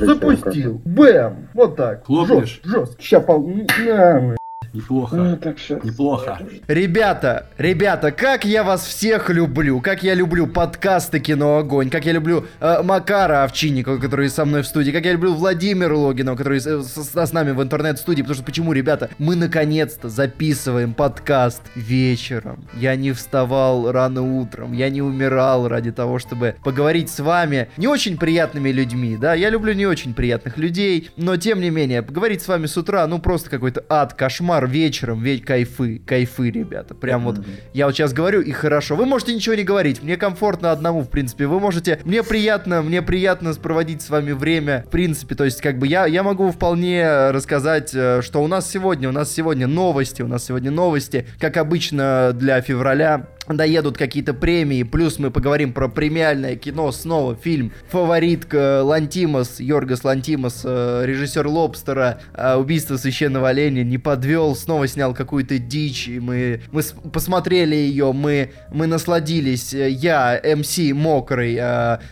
Запустил. Бэм. Вот так. Хлопнешь? Жестко. Ща пол... На, Неплохо. Ну, так всё. Неплохо. Ребята, ребята, как я вас всех люблю, как я люблю подкасты Кино Огонь, как я люблю э, Макара Овчинникова, который со мной в студии, как я люблю Владимира Логинова, который с, с- с нами в интернет-студии, потому что почему, ребята, мы наконец-то записываем подкаст вечером. Я не вставал рано утром, я не умирал ради того, чтобы поговорить с вами, не очень приятными людьми, да, я люблю не очень приятных людей, но тем не менее, поговорить с вами с утра, ну просто какой-то ад, кошмар, вечером, ведь кайфы, кайфы, ребята, прям вот я вот сейчас говорю, и хорошо. Вы можете ничего не говорить, мне комфортно одному, в принципе. Вы можете... Мне приятно, мне приятно проводить с вами время, в принципе. То есть, как бы, я, я могу вполне рассказать, э, что у нас сегодня, у нас сегодня новости, у нас сегодня новости, как обычно для февраля. Доедут какие-то премии, плюс мы поговорим про премиальное кино, снова фильм «Фаворитка» Лантимос, Йоргас Лантимос, э, режиссер «Лобстера», э, «Убийство священного оленя» не подвел, снова снял какую-то дичь, и мы, мы посмотрели ее, мы, мы насладились, Э, я, МС Мокрый,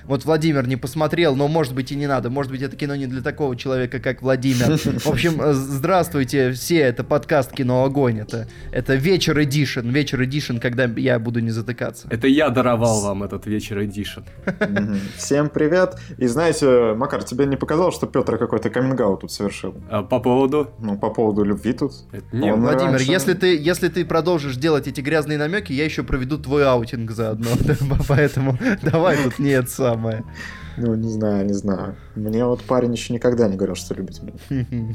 вот Владимир не посмотрел, но может быть и не надо, может быть это кино не для такого человека, как Владимир. В общем, здравствуйте все, это подкаст «Кино Огонь», это, это вечер эдишн, вечер эдишн, когда я буду не затыкаться. Это я даровал вам этот вечер эдишн. Всем привет. И знаете, Макар, тебе не показалось, что Петр какой-то каминг тут совершил? А по поводу... Ну, по поводу любви тут. Это не, Он Владимир, раньше- если ты, если ты продолжишь делать эти грязные намеки, я еще проведу твой аутинг заодно. Поэтому давай тут не это самое. Ну, не знаю, не знаю. Мне вот парень еще никогда не говорил, что любит меня.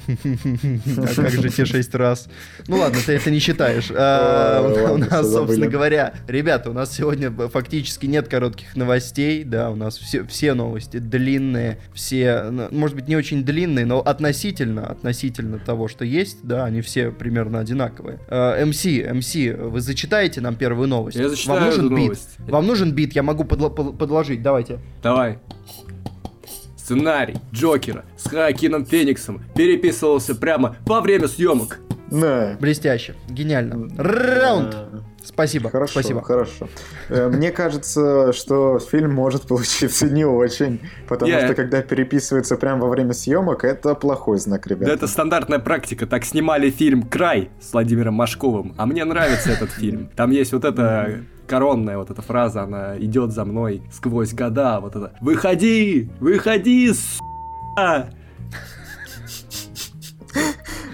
А как же те шесть раз? Ну ладно, ты это не считаешь. А, У нас, собственно говоря, ребята, у нас сегодня фактически нет коротких новостей, да, у нас все, новости длинные, все, может быть, не очень длинные, но относительно, относительно того, что есть, да, они все примерно одинаковые. А, MC, MC, вы зачитаете нам первую новость? Я зачитаю Вам нужен бит? Вам нужен бит, я могу подло- под- подложить, давайте. Давай. Сценарий Джокера с Хоакином Фениксом переписывался прямо во время съемок. Да. Блестяще, гениально. Раунд! Спасибо, Хорошо, спасибо. хорошо. Э, Мне кажется, что фильм может получиться не очень, потому Я- что когда переписывается прямо во время съемок, это плохой знак, ребят. Да это стандартная практика. Так снимали фильм «Край» с Владимиром Машковым. А мне нравится этот фильм. Там есть вот эта коронная вот эта фраза, она идет за мной сквозь года. Вот это «Выходи! Выходи, с***а!»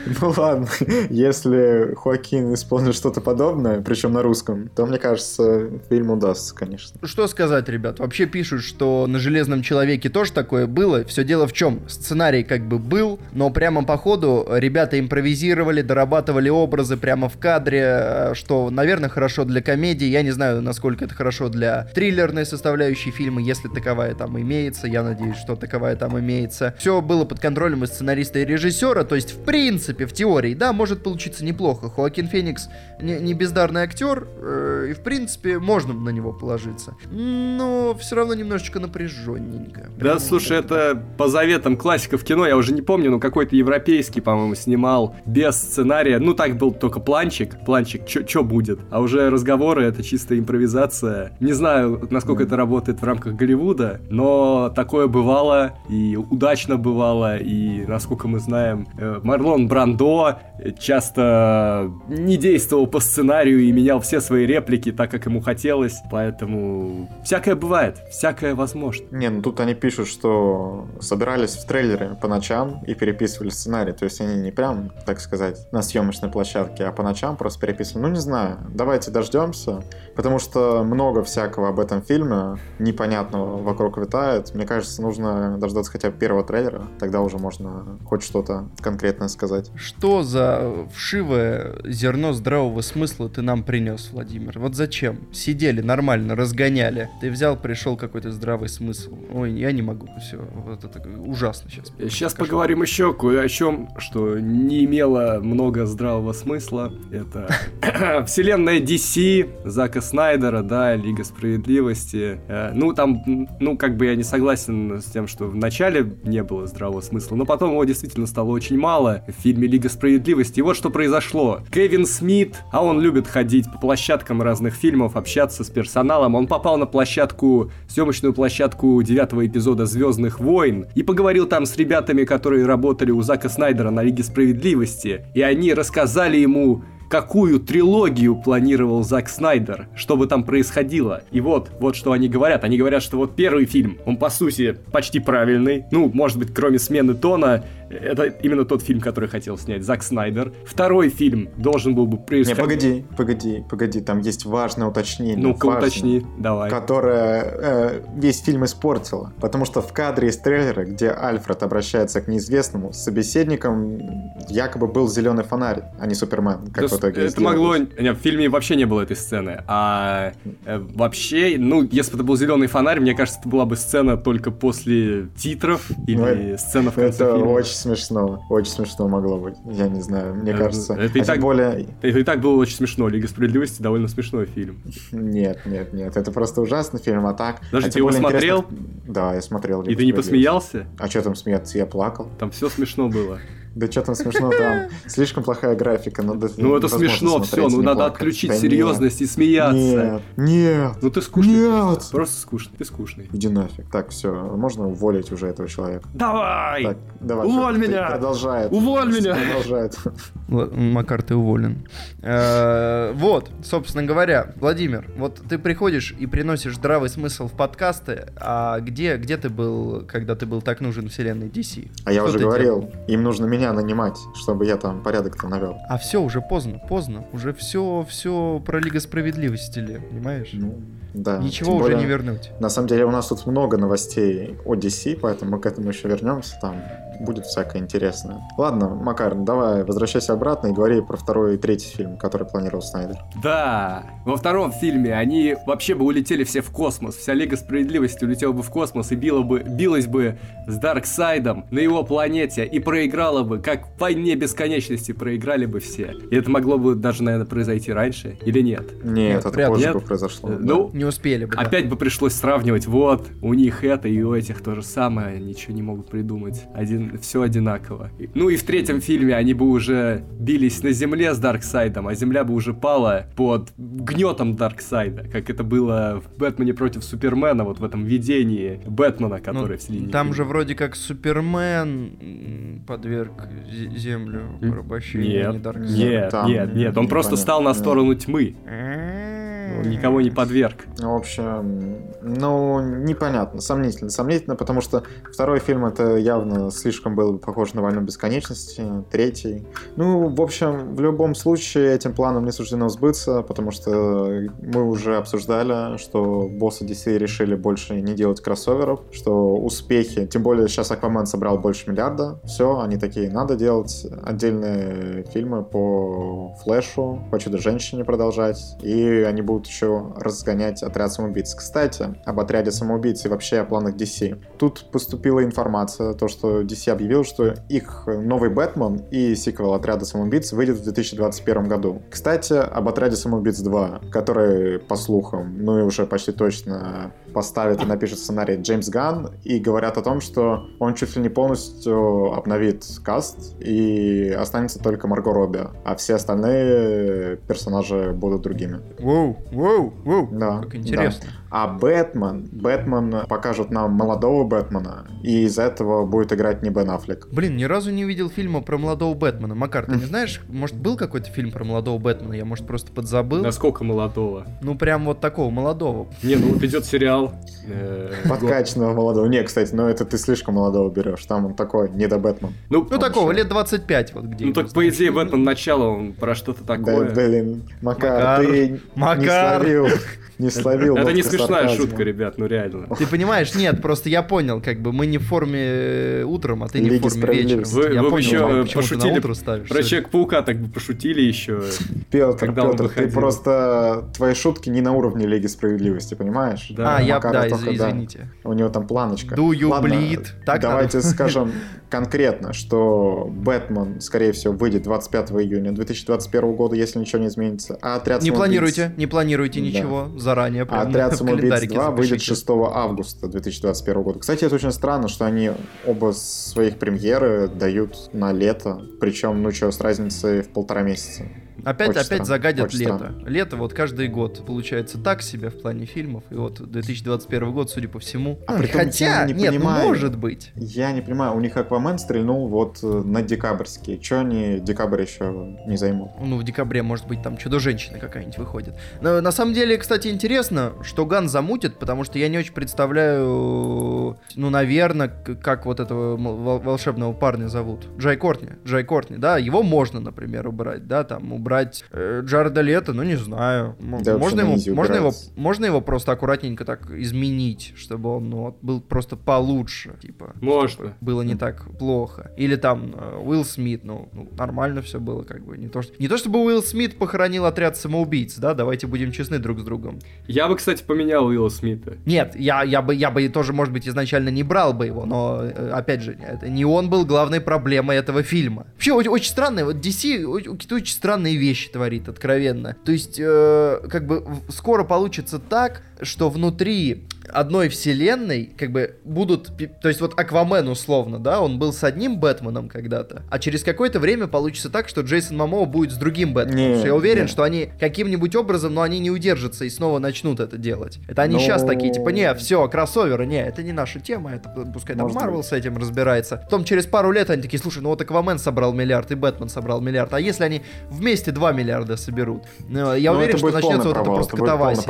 Ну ладно, если Хоакин исполнит что-то подобное, причем на русском, то, мне кажется, фильм удастся, конечно. Что сказать, ребят? Вообще пишут, что на Железном Человеке тоже такое было. Все дело в чем? Сценарий как бы был, но прямо по ходу ребята импровизировали, дорабатывали образы прямо в кадре, э, что, наверное, хорошо для комедии. Я не знаю, насколько это хорошо для триллерной составляющей фильма, если таковая там имеется. Я надеюсь, что таковая там имеется. Все было под контролем и сценариста и режиссера, то есть, в принципе, в теории, да, может получиться неплохо. Хоакин Феникс не, не бездарный актер, э, и в принципе можно на него положиться. Но все равно немножечко напряженненько. Да, слушай, это по заветам классиков кино, я уже не помню, но какой-то европейский, по-моему, снимал без сценария. Ну, так был только планчик. Планчик, что будет? А уже разговоры — это чисто импровизация. Не знаю, насколько это работает в рамках Голливуда, но такое бывало, и удачно бывало, и, насколько мы знаем, э, Марлон Брандо часто не действовал по сценарию и менял все свои реплики так, как ему хотелось, поэтому всякое бывает, всякое возможно. Не, ну тут они пишут, что собирались в трейлере по ночам и переписывали сценарий. То есть они не прям, так сказать, на съемочной площадке, а по ночам просто переписывали. Ну, не знаю, давайте дождемся, потому что много всякого об этом фильме непонятного вокруг витает. Мне кажется, нужно дождаться хотя бы первого трейлера, тогда уже можно хоть что-то конкретное сказать. Что за вшивое зерно здравого смысла ты нам принес, Владимир? Вот зачем? Сидели нормально, разгоняли. Ты взял, пришел какой-то здравый смысл. Ой, я не могу. Все, вот это ужасно сейчас. Сейчас Кошмар. поговорим еще кое о чем, что не имело много здравого смысла. Это вселенная DC, Зака Снайдера, да, Лига Справедливости. Э, Ну, там, ну, как бы я не согласен с тем, что в начале не было здравого смысла, но потом его действительно стало очень мало. В фильме «Лига справедливости». И вот что произошло. Кевин Смит, а он любит ходить по площадкам разных фильмов, общаться с персоналом. Он попал на площадку, съемочную площадку девятого эпизода «Звездных войн» и поговорил там с ребятами, которые работали у Зака Снайдера на Лиге справедливости. И они рассказали ему какую трилогию планировал Зак Снайдер, что бы там происходило. И вот, вот что они говорят. Они говорят, что вот первый фильм, он по сути почти правильный. Ну, может быть, кроме смены тона, это именно тот фильм, который хотел снять Зак Снайдер. Второй фильм должен был бы Не, происходить... погоди, погоди, погоди, там есть важное уточнение. Ну-ка, важное, уточни, давай. Которое э, весь фильм испортило. Потому что в кадре из трейлера, где Альфред обращается к неизвестному, собеседником якобы был зеленый фонарь, а не Супермен, как Да в итоге это могло... Не, в фильме вообще не было этой сцены. А э, вообще, ну, если бы это был зеленый фонарь, мне кажется, это была бы сцена только после титров или Ну, сцена в конце Это фильма. очень смешно, очень смешно могло быть. Я не знаю, мне Э, кажется. это и а так- более, Это и так было очень смешно. Лига справедливости довольно смешной фильм. нет, нет, нет, это просто ужасный фильм, а так. Подожди, а ты его смотрел? интересно- Да, я смотрел. И «Лигу ты не справедливости». посмеялся? А что там смеяться? Я плакал. Там все смешно было. Да что там смешно, там слишком плохая графика. надо- Ну это смешно, все, ну надо плакать. отключить Да нет, серьезность и смеяться. Нет, нет, Ну ты скучный. Нет! Просто, просто скучный. Ты скучный. иди нафиг. Так, все, можно уволить уже этого человека. Давай! Так, давай. Уволь ты- меня! Продолжает. Уволь меня! Продолжает. Макар, ты уволен. Э, Вот, собственно говоря, Владимир, вот ты приходишь и приносишь здравый смысл в подкасты, а где, где ты был, когда ты был так нужен вселенной DC? А я уже говорил, им нужно меня нанимать, чтобы я там порядок-то навел. А все, уже поздно, поздно. Уже все, все про Лига Справедливости ли, понимаешь? Ну, да. Ничего Тем уже более, не вернуть. На самом деле у нас тут много новостей о DC, поэтому мы к этому еще вернемся. Там будет всякое интересное. Ладно, Макар, давай возвращайся обратно и говори про второй и третий фильм, который планировал Снайдер. Да, во втором фильме они вообще бы улетели все в космос. Вся Лига Справедливости улетела бы в космос и била бы, билась бы с Дарксайдом на его планете и проиграла бы, как в войне бесконечности проиграли бы все. И это могло бы даже, наверное, произойти раньше или нет. Нет, это ли. позже Нет? бы произошло. Э, да. Ну, Не успели бы. да. Опять бы пришлось сравнивать, вот, у них это и у этих то же самое, ничего не могут придумать. Один, все одинаково. Ну и в третьем фильме они бы уже бились на земле с Дарксайдом, а земля бы уже пала под гнетом Дарксайда, как это было в Бэтмене против Супермена, вот в этом видении Бэтмена, Ну, который в середине Там фильма. же вроде как Супермен подверг зе- землю порабощению, а не Нет, Дарксайд. нет, Там нет, нет, он непонятно. просто стал на сторону тьмы, М. никого не подверг. В общем, ну, непонятно, сомнительно. Сомнительно, потому что второй фильм это явно слишком было бы похож на «Войну бесконечности», третий. Ну, в общем, в любом случае этим планом не суждено сбыться, потому что мы уже обсуждали, что боссы DC решили больше не делать кроссоверов, что успехи, тем более сейчас Аквамен собрал больше миллиарда, все, они такие, надо делать отдельные фильмы по Флэшу, по Чудо-женщине продолжать, и они будут еще разгонять отряд самоубийц. Кстати, об отряде самоубийц и вообще о планах DC. Тут поступила информация, то, что DC объявил, что их новый Бэтмен и сиквел отряда самоубийц выйдет в 2021 году. Кстати, об отряде самоубийц 2, который, по слухам, ну и уже почти точно поставит и напишет сценарий Джеймс Ганн, и говорят о том, что он чуть ли не полностью обновит каст, и останется только Марго Робби, а все остальные персонажи будут другими. Воу, воу, воу. Да, Как интересно. А Бэтмен, Бэтмен покажут нам молодого Бэтмена, и из-за этого будет играть не Бен Аффлек. Блин, ни разу не видел фильма про молодого Бэтмена. Макар, ты не знаешь, может, был какой-то фильм про молодого Бэтмена? Я, может, просто подзабыл. Насколько молодого. Ну, прям вот такого, молодого. Не, ну вот идет сериал. Э, Подкачанного молодого. Не, кстати, но это ты слишком молодого берешь. Там он такой, не до Бэтмен. Ну, Ну, такого, лет 25 вот где. Ну так по идее Бэтмен начало он про что-то Да, такое. блин, Макар, Макар, ты Макар. не словил, не словил. Это не смешная сарказма. шутка, ребят, ну реально. Ты понимаешь, нет, просто я понял, как бы мы не в форме э, утром, а ты не Лиги в форме вечером. Вы- я вы понял, еще ты пошутили на утро ставишь. Про Всё. Человек-паука так бы пошутили еще. Петр, Когда он Петр, ты просто... Твои шутки не на уровне Лиги Справедливости, понимаешь? Да. А, я, да, только, из- да. извините. У него там планочка. Do you Ладно, bleed? Так давайте надо? скажем конкретно, что Бэтмен, скорее всего, выйдет 25 июня 2021 года, если ничего не изменится. А отряд Не планируйте, не планируйте Да. ничего. А заранее. А «Отряд самоубийц календарике 2» выйдет запишите. 6 августа 2021 года. Кстати, это очень странно, что они оба своих премьеры дают на лето. Причем, ну что, с разницей в полтора месяца. Опять, Очень опять загадят очень лето. Лето вот каждый год получается так себе в плане фильмов. И вот 2021 год, судя по всему. А при том, Хотя, не нет, ну понимаю. может быть. Я не понимаю, у них Аквамен стрельнул вот э, на декабрьский. Че они декабрь еще не займут? Ну, в декабре, может быть, там чудо-женщина какая-нибудь выходит. Но на самом деле, кстати, интересно, что Ганн замутит, потому что я не очень представляю, ну, наверное, как вот этого волшебного парня зовут. Джай Кортни. Джай Кортни, да, его можно, например, убрать, да, там, убрать э, Джареда Лето, ну, не знаю. М- Да, можно, easy можно, его, можно его просто аккуратненько так изменить, чтобы он ну, был просто получше, типа. Можно. было не так плохо. Или там э, Уилл Смит, ну, ну, нормально все было, как бы. Не то, что... не то чтобы Уилл Смит похоронил отряд самоубийц, да, давайте будем честны друг с другом. Я бы, кстати, поменял Уилла Смита. Нет, я, я, бы, я бы тоже, может быть, изначально не брал бы его, но, э, опять же, это не он был главной проблемой этого фильма. Вообще, очень, очень странно, вот DC очень, очень странные вещи творит, откровенно. То есть, э, как бы, скоро получится так, что внутри одной вселенной, как бы, будут, то есть вот Аквамен условно, да, он был с одним Бэтменом когда-то, а через какое-то время получится так, что Джейсон Мамоа будет с другим Бэтменом. Не, я уверен, не. что они каким-нибудь образом, но они не удержатся и снова начнут это делать. Это они Ну, сейчас такие, типа, не, все, кроссоверы, не, это не наша тема, это пускай там Марвел с этим разбирается. Потом через пару лет они такие, слушай, ну вот Аквамен собрал миллиард и Бэтмен собрал миллиард, а если они вместе 2 миллиарда соберут? Ну, Я Ну, уверен, что начнется вот провал, просто это полный катавасия.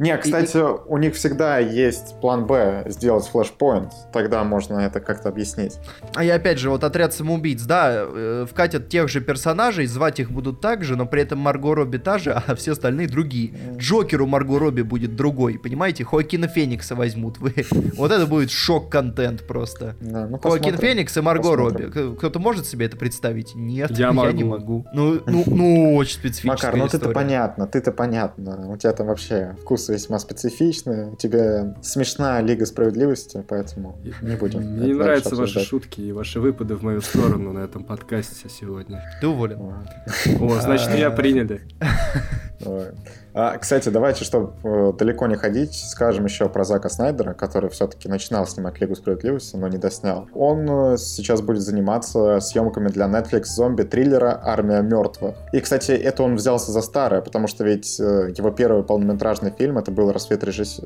Не, кстати, у них всегда есть план Б сделать флешпоинт. Тогда можно это как-то объяснить. А я опять же, вот отряд самоубийц, да, э, вкатят тех же персонажей, звать их будут так же, но при этом Марго Робби та же, а все остальные другие. Джокеру Марго Робби будет другой, понимаете? Хоакина Феникса возьмут. Вы. Вот это будет шок-контент просто. Да, ну, Хоакин. Феникс и Марго Посмотрим. Робби. Кто-то может себе это представить? Нет, Я не могу. могу. Ну, ну, ну очень специфическая Макар, ну ты-то понятно, ты-то понятно. У тебя там вообще вкусы весьма специфичные. У тебя смешная Лига Справедливости, поэтому не будем. Мне нравятся ваши шутки и ваши выпады в мою сторону на этом подкасте сегодня. Ты уволен. О, значит, меня А. приняли. А, кстати, давайте, чтобы э, далеко не ходить, скажем еще про Зака Снайдера, который все-таки начинал снимать Лигу Справедливости, но не доснял. Он э, сейчас будет заниматься съемками для Netflix зомби-триллера «Армия мертвых». И, кстати, это он взялся за старое, потому что ведь э, его первый полнометражный фильм это был «Рассвет, режисс-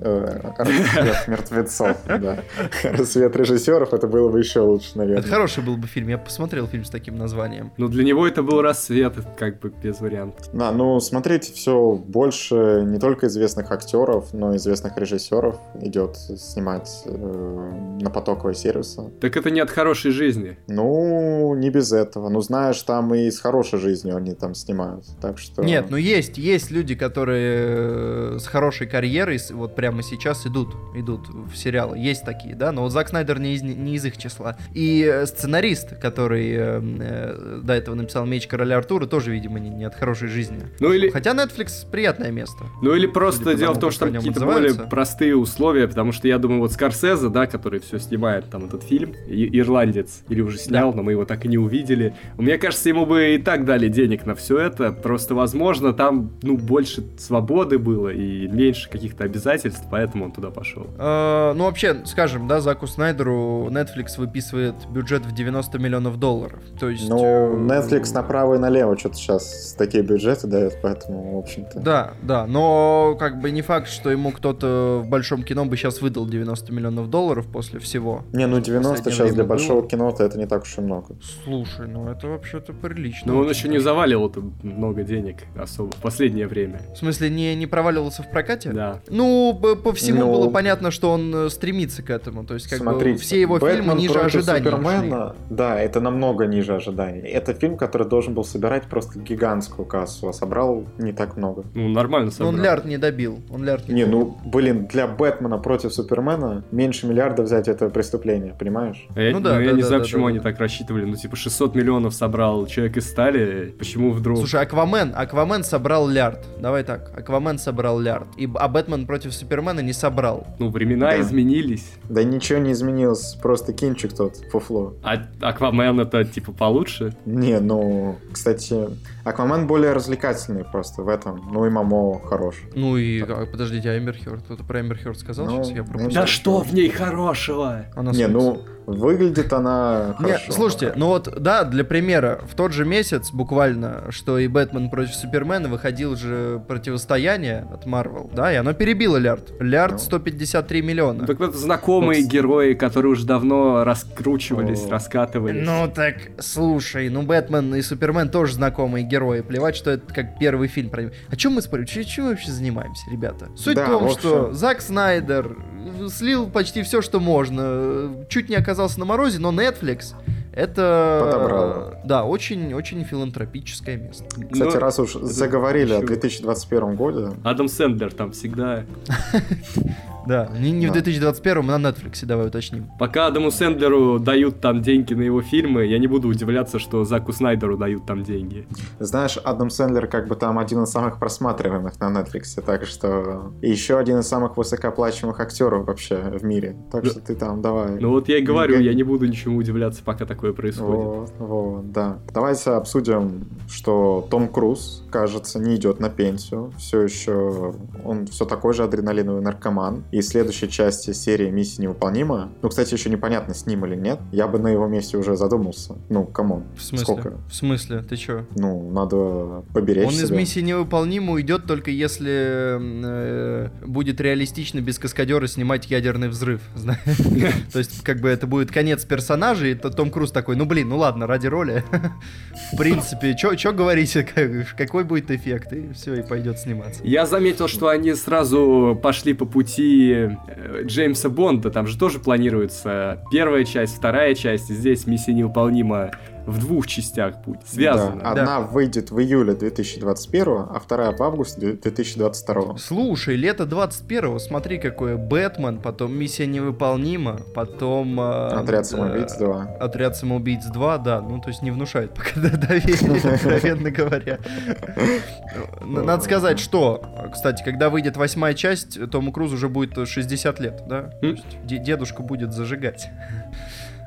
«Рассвет мертвецов». да. «Рассвет режиссеров» это было бы еще лучше, Это наверное. хороший был бы фильм. Я посмотрел фильм с таким названием. Ну, для него это был рассвет, как бы без вариантов. Да, ну смотрите, все больше не только известных актеров, но и известных режиссеров идет снимать э, на потоковые сервисы. Так это не от хорошей жизни. Ну, не без этого. Ну, знаешь, там и с хорошей жизнью они там снимают. Так что... Нет, ну есть, есть люди, которые э, с хорошей карьерой вот прямо сейчас идут, идут в сериалы. Есть такие, да, но вот Зак Снайдер не из, не из их числа. И э, сценарист, который э, э, до этого написал «Меч короля Артура», тоже, видимо, не, не от хорошей жизни. Ну или, Хотя Netflix приятное место. ну или просто дело в том, что там какие-то более простые условия, потому что я думаю, вот Скорсезе, да, который все снимает там этот фильм, и- ирландец, или уже снял, но мы его так и не увидели. Мне кажется, ему бы и так дали денег на все это, просто, возможно, там, ну, больше свободы было и меньше каких-то обязательств, поэтому он туда пошел. Э, ну, вообще, скажем, да, Заку Снайдеру Netflix выписывает бюджет в 90 миллионов долларов. То есть... Ну, э, Netflix направо и налево что-то сейчас такие бюджеты дает, поэтому, в общем-то... Да, да, но как бы не факт, что ему кто-то в большом кино бы сейчас выдал 90 миллионов долларов после всего. Не, ну 90 последнее сейчас для время большого было. кино-то это не так уж и много. Слушай, ну это вообще-то прилично. Но он еще не завалил много денег особо в последнее время. В смысле, не, не проваливался в прокате? Да. Ну, по, всему Ну, было понятно, что он э, стремится к этому. То есть, как бы Смотрите, все его фильмы «Бэтмен ниже против ожиданий. Супермена, да, это намного ниже ожиданий. Это фильм, который должен был собирать просто гигантскую кассу, а собрал не так много. Ну, нормально. Но собрал. он лярд не добил. Он лярд не, Не, добил. ну, блин, для Бэтмена против Супермена меньше миллиарда взять это преступление, понимаешь? А Я, Ну да, ну, я да, не да, знаю, да, почему да, они да. так рассчитывали. Ну, типа, 600 миллионов собрал человек из стали. Почему вдруг? Слушай, Аквамен, Аквамен собрал лярд. Давай так, Аквамен собрал лярд. И, а Бэтмен против Супермена не собрал. ну, времена Да. изменились. Да ничего не изменилось, просто кинчик тот, фуфло. А Аквамен это, типа, получше? Не, ну, кстати, Аквамен более развлекательный просто. В этом ну и Мамо хорош. Ну и, а, подождите, а Эмбер Хёрд? Кто-то про Эмбер Хёрд сказал Ну, сейчас? Я ну, пропустил. Да что в ней хорошего? Она Не, ну, выглядит она Не, хорошо. слушайте, ну вот, да, для примера, в тот же месяц буквально, что и Бэтмен против Супермена, выходил же противостояние от Марвел, да, и оно перебило Лярд. Лярд Ну. 153 миллиона. Так вот знакомые Вот. герои, которые уже давно раскручивались, О. раскатывались. Ну так, слушай, ну Бэтмен и Супермен тоже знакомые герои. Плевать, что это как первый фильм про них. О чем мы спорим? Чем, чем мы вообще занимаемся, ребята? Суть Да, в том, в что общем. Зак Снайдер слил почти все, что можно. Чуть не оказался на морозе, но Netflix это... Подобрал. Да, очень-очень филантропическое место. Кстати, Ну, раз уж заговорили о еще- 2021 годе, Адам Сэндлер там всегда. Да, не, не в Да. 2021, а на Netflix, давай уточним. Пока Адаму Сэндлеру дают там деньги на его фильмы, я не буду удивляться, что Заку Снайдеру дают там деньги. знаешь, Адам Сэндлер как бы там один из самых просматриваемых на Netflix, так что... И еще один из самых высокооплачиваемых актеров вообще в мире. Так Да. что ты там давай. Ну вот я и говорю, я не буду ничему удивляться, пока такое происходит. Вот, вот, да. Давайте обсудим, что Том Круз, кажется, не идет на пенсию. Все еще он все такой же адреналиновый наркоман. И в следующей части серии «Миссия невыполнима», ну, кстати, еще непонятно, с ним или нет, я бы на его месте уже задумался. Ну, come on. В смысле? Сколько? В смысле? Ты чё? Ну, надо поберечь Он из себя. миссии невыполнима уйдет только если э, будет реалистично без каскадера снимать ядерный взрыв. То есть, как бы это будет конец персонажа, и то- Том Круз такой, ну блин, ну ладно, ради роли. В принципе, что говорите, как- какой будет эффект, и все, и пойдет сниматься. Я заметил, что они сразу пошли по пути э, Джеймса Бонда. Там же тоже планируется первая часть, вторая часть. Здесь миссия невыполнима в двух частях будет. Связано. Да, Одна выйдет в июле 2021, а вторая в августе 2022. Слушай, лето 21-го, смотри, какое Бэтмен, потом Миссия невыполнима, потом... э, Отряд э, самоубийц 2. Отряд самоубийц 2, да, ну то есть не внушает пока доверия, откровенно говоря. Н- Надо сказать, что, кстати, когда выйдет восьмая часть, Тому Крузу уже будет 60 лет, да? То есть де- дедушка будет зажигать.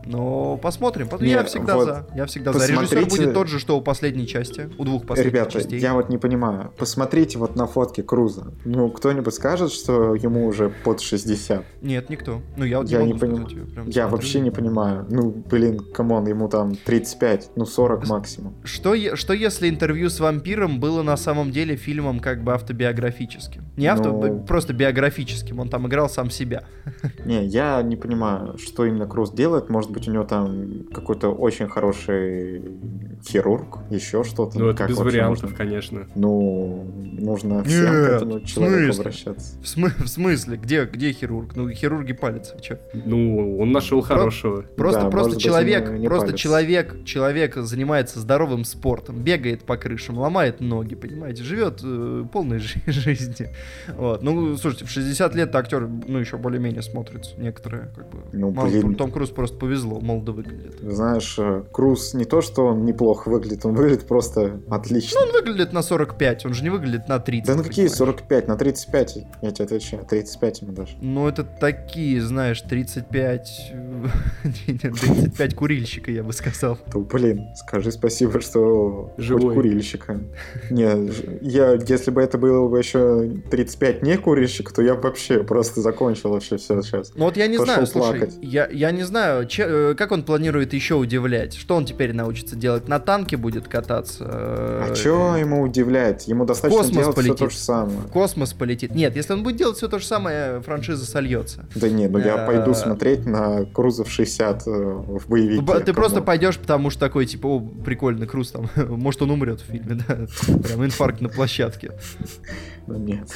Но посмотрим. Не, я всегда вот за. Я всегда за. Режиссер посмотрите- будет тот же, что у последней части, у двух последних Ребята, частей. я вот не понимаю. Посмотрите вот на фотки Круза. Ну, кто-нибудь скажет, что ему уже под 60? Нет, никто. Ну я вот Я не не понимаю. я прям Я смотрю. вообще не понимаю. Ну, блин, come on, ему там 35, ну 40 максимум. Что, что если интервью с вампиром было на самом деле фильмом как бы автобиографическим? Не авто, Ну. просто биографическим. Он там играл сам себя. Не, я не понимаю, что именно Круз делает. Может быть, у него там какой-то очень хороший хирург, еще что-то. Ну, это Как без вариантов, можно? конечно. Ну, нужно всем Нет, к этому человеку смысле? обращаться. В, смы- в смысле? Где, где хирург? Ну, хирурги палятся. Чё? Ну, он нашел хорошего. Просто, Да, просто быть, человек, не просто палятся. человек, человек занимается здоровым спортом, бегает по крышам, ломает ноги, понимаете, живет э, полной жи- жизнью. Вот. Ну, слушайте, в 60 лет актер, ну, еще более-менее смотрится. Некоторые, как бы. Ну, Мало блин. Том, Том Круз просто повезло, молодо выглядит. Знаешь, э, Круз не то, что он неплохо выглядит, он выглядит просто отлично. Он выглядит на 45, он же не выглядит на 30. Да на какие понимаешь? 45? На 35, я тебе отвечаю. 35 ему даже. Ну, это такие, знаешь, 35... э, не, не, 35 курильщика, я бы сказал. То, блин, скажи спасибо, что Живой. курильщика. Не, я, если бы это было бы еще 35 не курильщик, то я бы вообще просто закончил вообще все сейчас. Ну вот я не Пошел знаю, слушай, плакать. я, я не знаю, че- э, как он планирует еще удивлять? Что он теперь научится делать? На танке будет кататься? А Э, что ему удивлять? Ему достаточно космос делать все полетит. то же самое. В космос полетит. Нет, если он будет делать все то же самое, франшиза сольется. Да не, ну я Э, пойду смотреть на Крузов 60 э, в боевике. Ты просто пойдешь, потому что такой, типа, о, прикольный Круз там, может он умрет в фильме, да? Прям инфаркт на площадке. Ну, нет.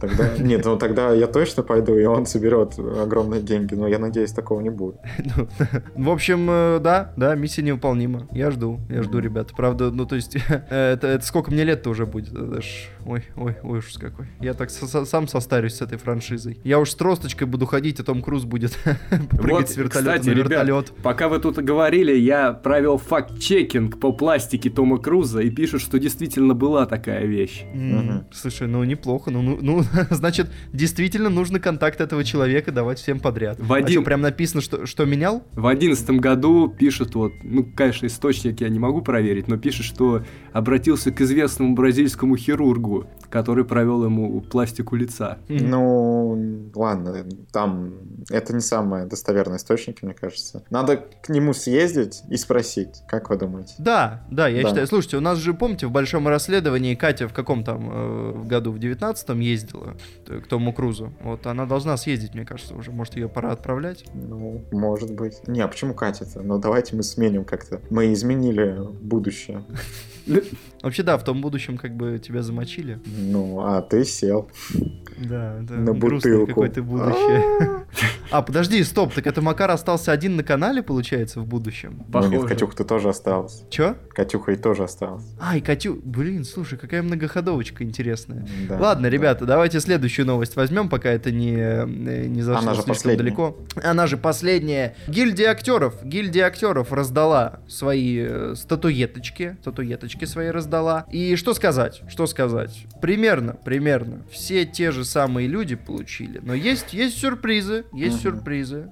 Тогда, нет, ну тогда я точно пойду, и он соберет огромные деньги, но я надеюсь, такого не будет. Ну, В общем, э, да, да, миссия невыполнима. Я жду, я жду, ребята. Правда, ну то есть, это, это сколько мне лет-то уже будет? Это ж- Ой, ой, ой, ужас какой. Я так сам состарюсь с этой франшизой. Я уж с тросточкой буду ходить, а Том Круз будет прыгать Вот, с вертолета кстати, на ребят, вертолет. Пока вы тут говорили, я провел факт-чекинг по пластике Тома Круза и пишут, что действительно была такая вещь. Мгм. Слушай, ну неплохо. Ну, ну, ну, значит, действительно нужно контакт этого человека давать всем подряд. А один- что, прям написано, что, что менял? В одиннадцатом году пишут вот, ну, конечно, источник я не могу проверить, но пишет, что обратился к известному бразильскому хирургу, который провел ему пластику лица. Ну, ладно, там это не самые достоверные источники, мне кажется. Надо к нему съездить и спросить, как вы думаете? Да, да, я Да. считаю. Слушайте, у нас же, помните, в большом расследовании Катя в каком там э, в году, в 19-м ездила к Тому Крузу. Вот она должна съездить, мне кажется, уже. Может, ее пора отправлять? Ну, может быть. Не, а почему Катя-то? Ну, давайте мы сменим как-то. Мы изменили будущее. Вообще, да, в том будущем как бы тебя замочили. Ну, а ты сел. Да, да. На бутылку. какое-то будущее. А, подожди, стоп, так это Макар остался один на канале, получается, в будущем? Ну нет. Катюха-то тоже осталась. Чё? Катюха и тоже осталась. Ай, Катю, блин, слушай, какая многоходовочка интересная. Да, Ладно, да. ребята, давайте следующую новость возьмем, пока это не, э, не зашло Она же слишком последняя. далеко. Она же последняя. Гильдия актеров. Гильдия актеров раздала свои э, статуэточки. Статуэточки свои раздала. И что сказать? Что сказать? Примерно, примерно. Все те же самые люди получили. Но есть, есть сюрпризы. Есть Мгм. сюрпризы.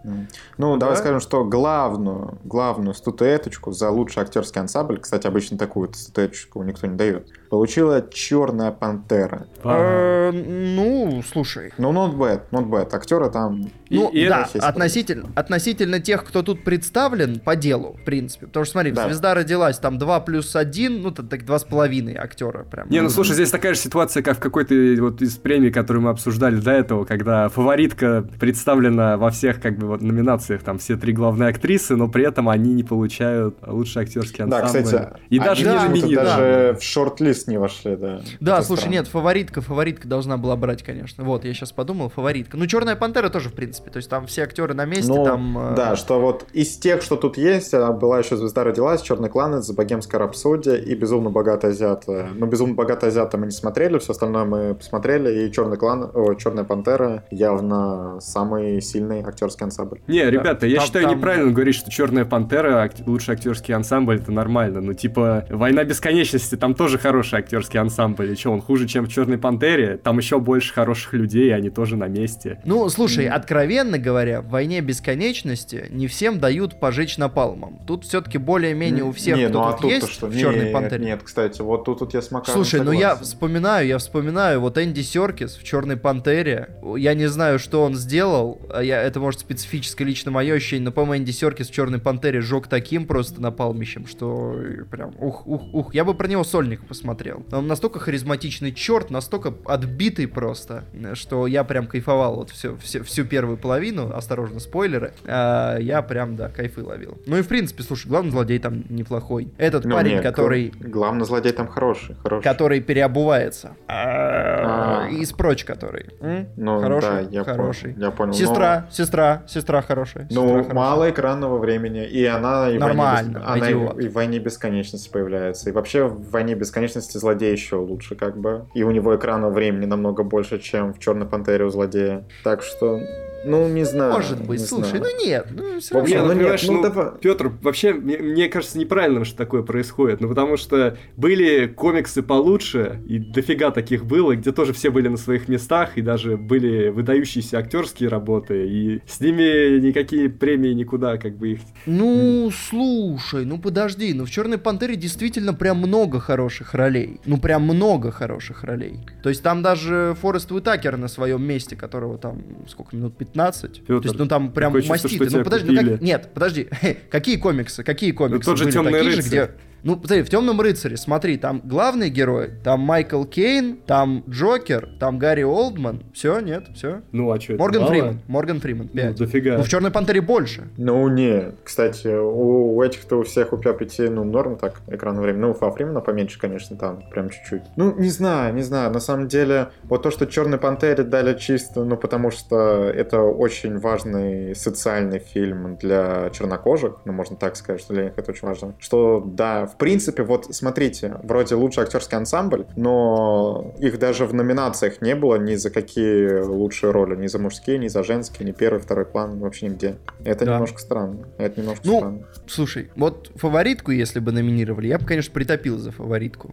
Ну, давай Да? скажем, что главную, главную статуэточку за лучший актерский ансамбль, кстати, обычно такую статуэточку никто не дает, получила Черная Пантера. Э, Ну, слушай. Ну, not bad, not bad. Актеры там... И- Ну, и да, относительно, относительно тех, кто тут представлен по делу, в принципе. Потому что, смотри, Да. звезда родилась, там 2 плюс 1, ну, так, так 2,5 актера прям. Не, ну слушай, здесь такая же ситуация, как в какой-то вот из премий, которую мы обсуждали до этого, когда фаворитка представлена во всех как бы вот номинациях, там все три главные актрисы, но при этом они не получают лучший актерский Да, ансамбль. кстати, и они даже не почему-то номинированы. даже в шорт-лист не вошли, да. Да, Это слушай, странно. нет, фаворитка, фаворитка должна была брать, конечно. Вот, я сейчас подумал, фаворитка. Ну, Черная пантера тоже, в принципе. То есть там все актеры на месте, Ну, там. э, да, что вот из тех, что тут есть, а, была еще «Звезда родилась», «Черный кланец», «Богемская рапсодия» и «Безумно богатый азиат». Ну, «Безумно богатый азиат» мы не смотрели, все остальное мы посмотрели, и «Черный клан», о, «Черная пантера» явно самый сильный актерский ансамбль. Не, ребята, я Там- считаю там- неправильно говорить, что Черная пантера ак- лучший актерский ансамбль, это нормально. Ну, типа, Война бесконечности, там тоже хороший актерский ансамбль. И что, он хуже, чем в Черной пантере? Там еще больше хороших людей, и они тоже на месте. Ну, слушай, откровенно говоря, в войне бесконечности не всем дают пожечь напалмом. Тут все-таки более-менее у всех, не, кто ну а тут тут-то есть что? в Черной Нет, пантере. Нет, кстати, вот тут, тут я с Макаром Слушай, ну я согласен. вспоминаю, я вспоминаю, вот Энди Серкис в Черной Пантере. Я не знаю, что он сделал. а Я, это может специфическое лично мое ощущение, но, по-моему, Энди Серкис в Черной Пантере жег таким просто напалмищем, что прям ух, ух, ух. Я бы про него сольник посмотрел. Он настолько харизматичный черт, настолько отбитый просто, что я прям кайфовал вот всю, всю, всю первую половину, осторожно, спойлеры, а, я прям, да, кайфы ловил. Ну и в принципе, слушай, главный злодей там неплохой. Этот Ну, парень, нет, который Главный злодей там хороший, хороший. который переобувается. А. Из прочь который. М? Ну, хороший, да, я хороший. понял. Я понял. но- Сестра, сестра, сестра хорошая. Ну, сестра хорошая. мало экранного времени, и она и в Нормально, войне, бес- она и в войне бесконечности появляется. И вообще в войне бесконечности злодей еще лучше, как бы. И у него экранного времени намного больше, чем в Черной пантере у злодея. Так что, ну, не знаю. Может быть, не слушай, знаю. ну нет, ну все равно. ну, ну, нет, ну, ну, давай. Петр, вообще, мне, мне кажется неправильным, что такое происходит. Ну, потому что были комиксы получше, и дофига таких было, где тоже все были на своих местах, и даже были выдающиеся актерские работы, и с ними никакие премии никуда, как бы их... Ну, слушай, ну подожди, ну в Черной Пантере действительно прям много хороших ролей. Ну, прям много хороших ролей. То есть там даже Форест Уитакер на своем месте, которого там, сколько минут, 15? То Пётр, есть, ну там прям что Ну, подожди, ну как... купили. Нет, подожди. Какие комиксы? Какие комиксы тот же были «Тёмный такие же, рыцарь». где... Ну, смотри, в Темном рыцаре, смотри, там главный герой, там Майкл Кейн, там Джокер, там Гарри Олдман. Все, нет, все. Ну, а что, Морган Фриман. Морган Фриман, Ну, 5. дофига. Ну, в Черной Пантере больше. Ну, не. Кстати, у, у этих-то у всех у Пяпити, ну, норм так, экранное время. Ну, у Фафримена поменьше, конечно, там, прям чуть-чуть. Ну, не знаю, не знаю. На самом деле, вот то, что Черной Пантере дали чисто, ну, потому что это очень важный социальный фильм для чернокожих, ну, можно так сказать, что для них это очень важно. Что, да, в принципе, вот смотрите, вроде лучший актерский ансамбль, но их даже в номинациях не было ни за какие лучшие роли, ни за мужские, ни за женские, ни первый, второй план, вообще нигде. Это Да. немножко странно. Это немножко Ну, странно. Слушай, вот фаворитку, если бы номинировали, я бы, конечно, притопил за фаворитку.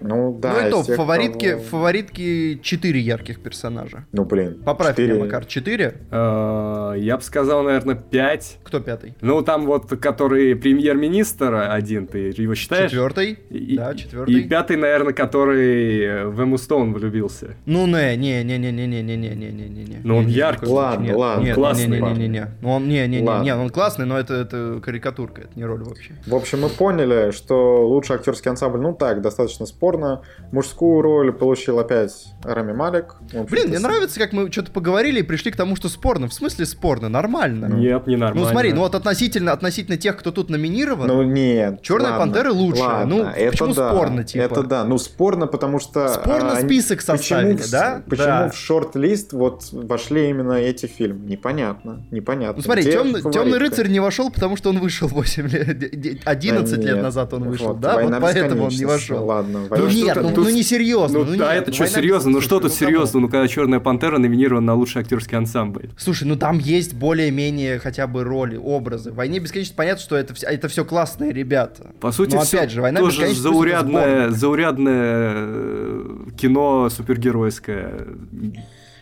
Ну да. ну и то, тех, фаворитки, кого- фаворитки 4 ярких персонажа. Ну блин. Поправь четыре- меня, Макар, 4? Э, Я бы сказал, наверное, 5. Кто пятый? Ну, там вот, который премьер-министр один, ты его считаешь? Четвертый? И- Да, И четвертый. пятый, наверное, который э, в Эмму Стоун влюбился. Ну не, не, не, не, не, не, не, не, не, не, не, не. Ну, он Не, яркий. Ладно. Нет, ладно, нет, классный. Не, не, не, не, не. Ну он не, не, не, не, он классный, но это это карикатурка, это не роль вообще. В общем, мы поняли, что лучший актерский ансамбль, ну так, достаточно спорно. Мужскую роль получил опять Рами Малик. Блин, мне с- нравится, как мы что-то поговорили и пришли к тому, что спорно. В смысле спорно, нормально. Нет, не нормально. Ну смотри, ну вот относительно относительно тех, кто тут номинирован, Ну нет. Черная ладно, пантера лучшая. ладно, Ну, это почему да, спорно, типа? Это да. Ну спорно, потому что... Спорно а, они- список почему составили, в- да? Почему Да. в шорт-лист вот вошли именно эти фильмы? Непонятно. Непонятно. Ну смотри, Где темный, рыцарь не вошел, потому что он вышел 8 лет, д- д- 11 Да лет назад он вышел, Вот, да? «Война Вот поэтому он не бесконечности». вошел. Ладно, Ну «Война нет, ну, тут- ну не серьезно. Ну, ну да, нет, это ну, что «Война серьезно? Ну что тут бесконечности», ну, серьезно? Ну когда Черная пантера номинирована на лучший актерский ансамбль. Слушай, ну там есть более-менее хотя бы роли, образы. В «Войне бесконечности» понятно, что это, это все классные ребята. По сути, Но опять же, «Война тоже бесконечности» это заурядное, заурядное э, кино супергеройское.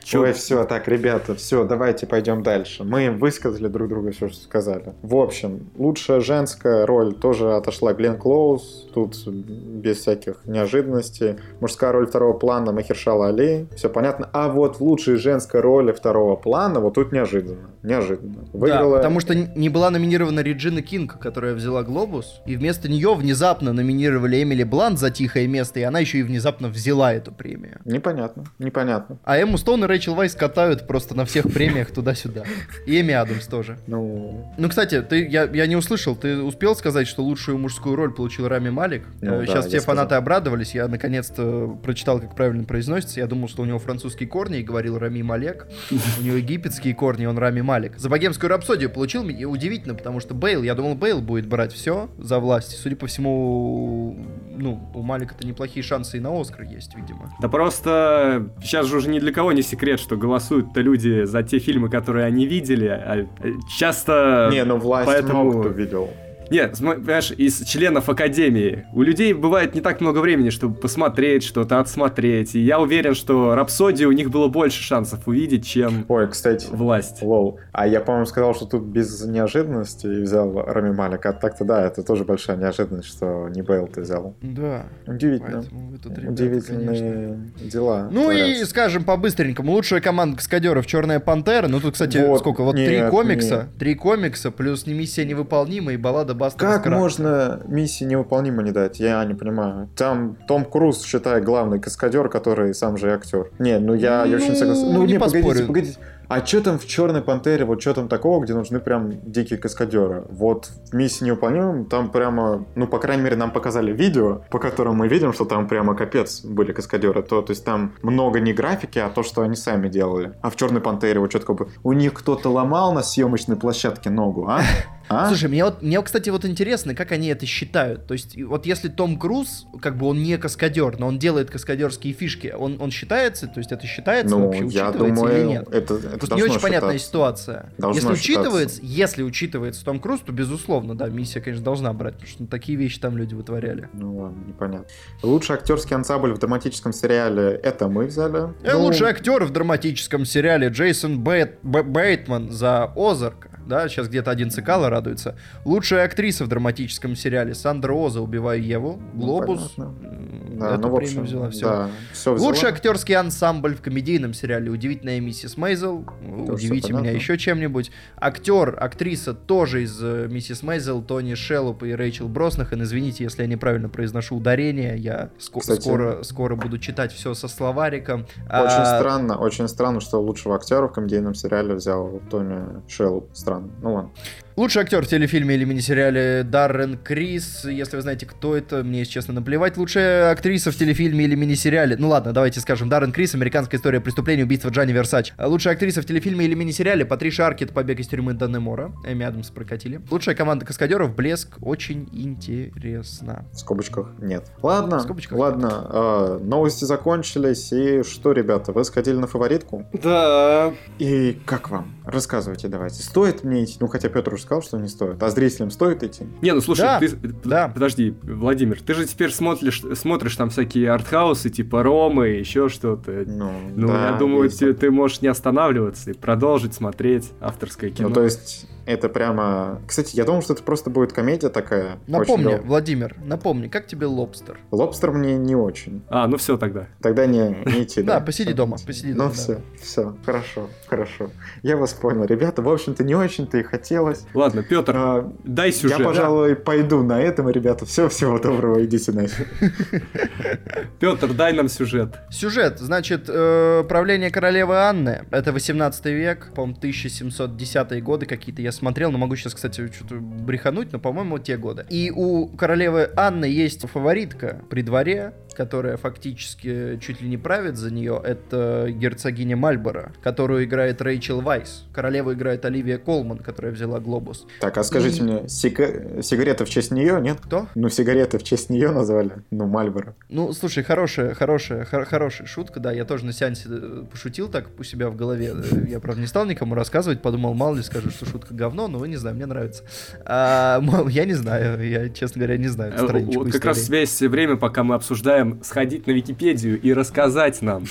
Чё- Ой, все, так, ребята, все, давайте пойдем дальше. Мы высказали друг другу все, что сказали. В общем, лучшая женская роль тоже отошла Глен Клоуз. Тут без всяких неожиданностей. Мужская роль второго плана Махершала Али. Все понятно. А вот в лучшей женской роли второго плана вот тут неожиданно. Неожиданно. Выиграла... Да, потому что не была номинирована Реджина Кинг, которая взяла «Глобус», и вместо нее внезапно номинировали Эмили Блант за «Тихое место», и она еще и внезапно взяла эту премию. Непонятно, непонятно. А Эмму Стоун и Рэйчел Вайс катают просто на всех премиях туда-сюда. И Эми Адамс тоже. Ну, Ну, кстати, ты, я, я не услышал, ты успел сказать, что лучшую мужскую роль получил Рами Малик? Ну да, Сейчас я все сказал. фанаты обрадовались, я наконец-то прочитал, как правильно произносится. Я думал, что у него французские корни, и говорил Рами Малек. У него египетские корни, он Рами Малик. За богемскую рапсодию получил, и удивительно, потому что Бейл, я думал, Бейл будет брать все за власть. Судя по всему, ну, у Малика-то неплохие шансы и на Оскар есть, видимо. Да просто сейчас же уже ни для кого не секрет, что голосуют-то люди за те фильмы, которые они видели. А э, часто... не, ну власть поэтому- много кто видел. Нет, понимаешь, из членов Академии у людей бывает не так много времени, чтобы посмотреть что-то, отсмотреть. И я уверен, что Рапсодию у них было больше шансов увидеть, чем Ой, кстати, власть. Лол. А я, по-моему, сказал, что тут без неожиданности и взял Рами Малика. А так-то да, это тоже большая неожиданность, что не Бейл ты взял. Да. Удивительно. Тут, ребята, Удивительные конечно. дела. Ну и творятся. скажем по-быстренькому, лучшая команда каскадеров Черная Пантера. Ну тут, кстати, Вот, сколько? Вот нет, три комикса. нет. Три комикса, плюс не миссия невыполнима и баллада Баста Как можно миссии невыполнимо не дать? Я не понимаю. Там Том Круз, считай, главный каскадер, который сам же и актер. Не, ну я, я очень Ну, согласен. Ну не не, погодите, поспорю. погодите. А что там в Черной Пантере, вот что там такого, где нужны прям дикие каскадеры? Вот в миссии невыполнимым там прямо, ну, по крайней мере, нам показали видео, по которому мы видим, что там прямо капец были каскадеры. То, то есть там много не графики, а то, что они сами делали. А в Черной Пантере вот что-то как бы у них кто-то ломал на съемочной площадке ногу, а? А? Слушай, мне вот, мне, кстати, вот интересно, как они это считают. То есть, вот если Том Круз, как бы он не каскадер, но он делает каскадерские фишки, он, он считается, то есть это считается ну, вообще, я учитывается думаю, или нет? это, это Просто не очень понятная считаться. ситуация. Должно если считаться. учитывается, если учитывается Том Круз, то безусловно, да, миссия, конечно, должна брать, потому что ну, такие вещи там люди вытворяли. Ну ладно, непонятно. Лучший актерский ансамбль в драматическом сериале это мы взяли. Э, Ну, Лучший актер в драматическом сериале Джейсон Бэйт- Б- Бейтман за Озарка. Да, сейчас где-то один цикало радуется. Лучшая актриса в драматическом сериале Сандра Оза «Убиваю Еву». Ну, Глобус. понятно. м, Да, эту ну, в общем, взяла, всё. да, все взяла. Лучший актерский ансамбль в комедийном сериале «Удивительная миссис Мейзел». Тоже Удивите меня еще чем-нибудь. Актер, актриса тоже из э, «Миссис Мейзел», Тони Шеллоп и Рэйчел Броснахан. Извините, если я неправильно произношу ударение. Я ско- Кстати- скоро, скоро буду читать все со словариком. Очень А, странно, очень странно, что лучшего актера в комедийном сериале взял Тони Шелл. Странно ну, ладно. Лучший актер в телефильме или мини-сериале Даррен Крис. Если вы знаете, кто это, мне, если честно, наплевать. Лучшая актриса в телефильме или мини-сериале. Ну ладно, давайте скажем. Даррен Крис, американская история преступления, убийства Джанни Версач. А Лучшая актриса в телефильме или мини-сериале Патриша Аркет, побег из тюрьмы Даннемора. Эми Адамс прокатили. Лучшая команда каскадеров Блеск. Очень интересно. В скобочках нет. Ладно, В скобочках ладно. э, новости закончились. И что, ребята, вы сходили на фаворитку? Да. И как вам? Рассказывайте давайте. Стоит мне идти? Ну, хотя Петр уже же сказал, что не стоит. А зрителям стоит идти? Не, ну слушай, Да, ты... да. Подожди, Владимир, ты же теперь смотришь, смотришь там всякие артхаусы, типа Ромы, еще что-то. Ну, Ну, да, я думаю, есть ты, ты можешь не останавливаться и продолжить смотреть авторское кино. Ну, то есть, это прямо... Кстати, я думал, что это просто будет комедия такая. Напомни, очень Владимир, напомни, как тебе лобстер? Лобстер мне не очень. А, ну все тогда. Тогда не, не идти, Да, да? посиди дома, посиди дома. Ну все, все, хорошо, хорошо. Я вас понял. Ребята, в общем-то, не очень-то и хотелось. Ладно, Петр, А, дай сюжет. Я, пожалуй, пойду на этом, ребята. Все, всего доброго, идите нафиг. Петр, дай нам сюжет. Сюжет, значит, э, правление королевы Анны, это 18 век, по-моему, 1710-е годы какие-то я смотрел, но могу сейчас, кстати, что-то брехануть, но, по-моему, те годы. И у королевы Анны есть фаворитка при дворе, которая фактически чуть ли не правит за нее, это герцогиня Мальборо, которую играет Рэйчел Вайс. Королеву играет Оливия Колман, которая взяла Глобус. Так, а скажите И- мне, сига- сигарета в честь нее, нет? Кто? Ну, сигареты в честь нее назвали. Ну, Мальборо. Ну, слушай, хорошая, хорошая, хор- хорошая шутка, да, я тоже на сеансе э, пошутил так у себя в голове. Э, Я, правда, не стал никому рассказывать, подумал, мало ли скажу, что шутка говно, но не знаю, мне нравится. А, мол, я не знаю, я, честно говоря, не знаю Э, страничку Вот как раз у истории. тебя есть время, пока мы обсуждаем, сходить на Википедию и рассказать нам.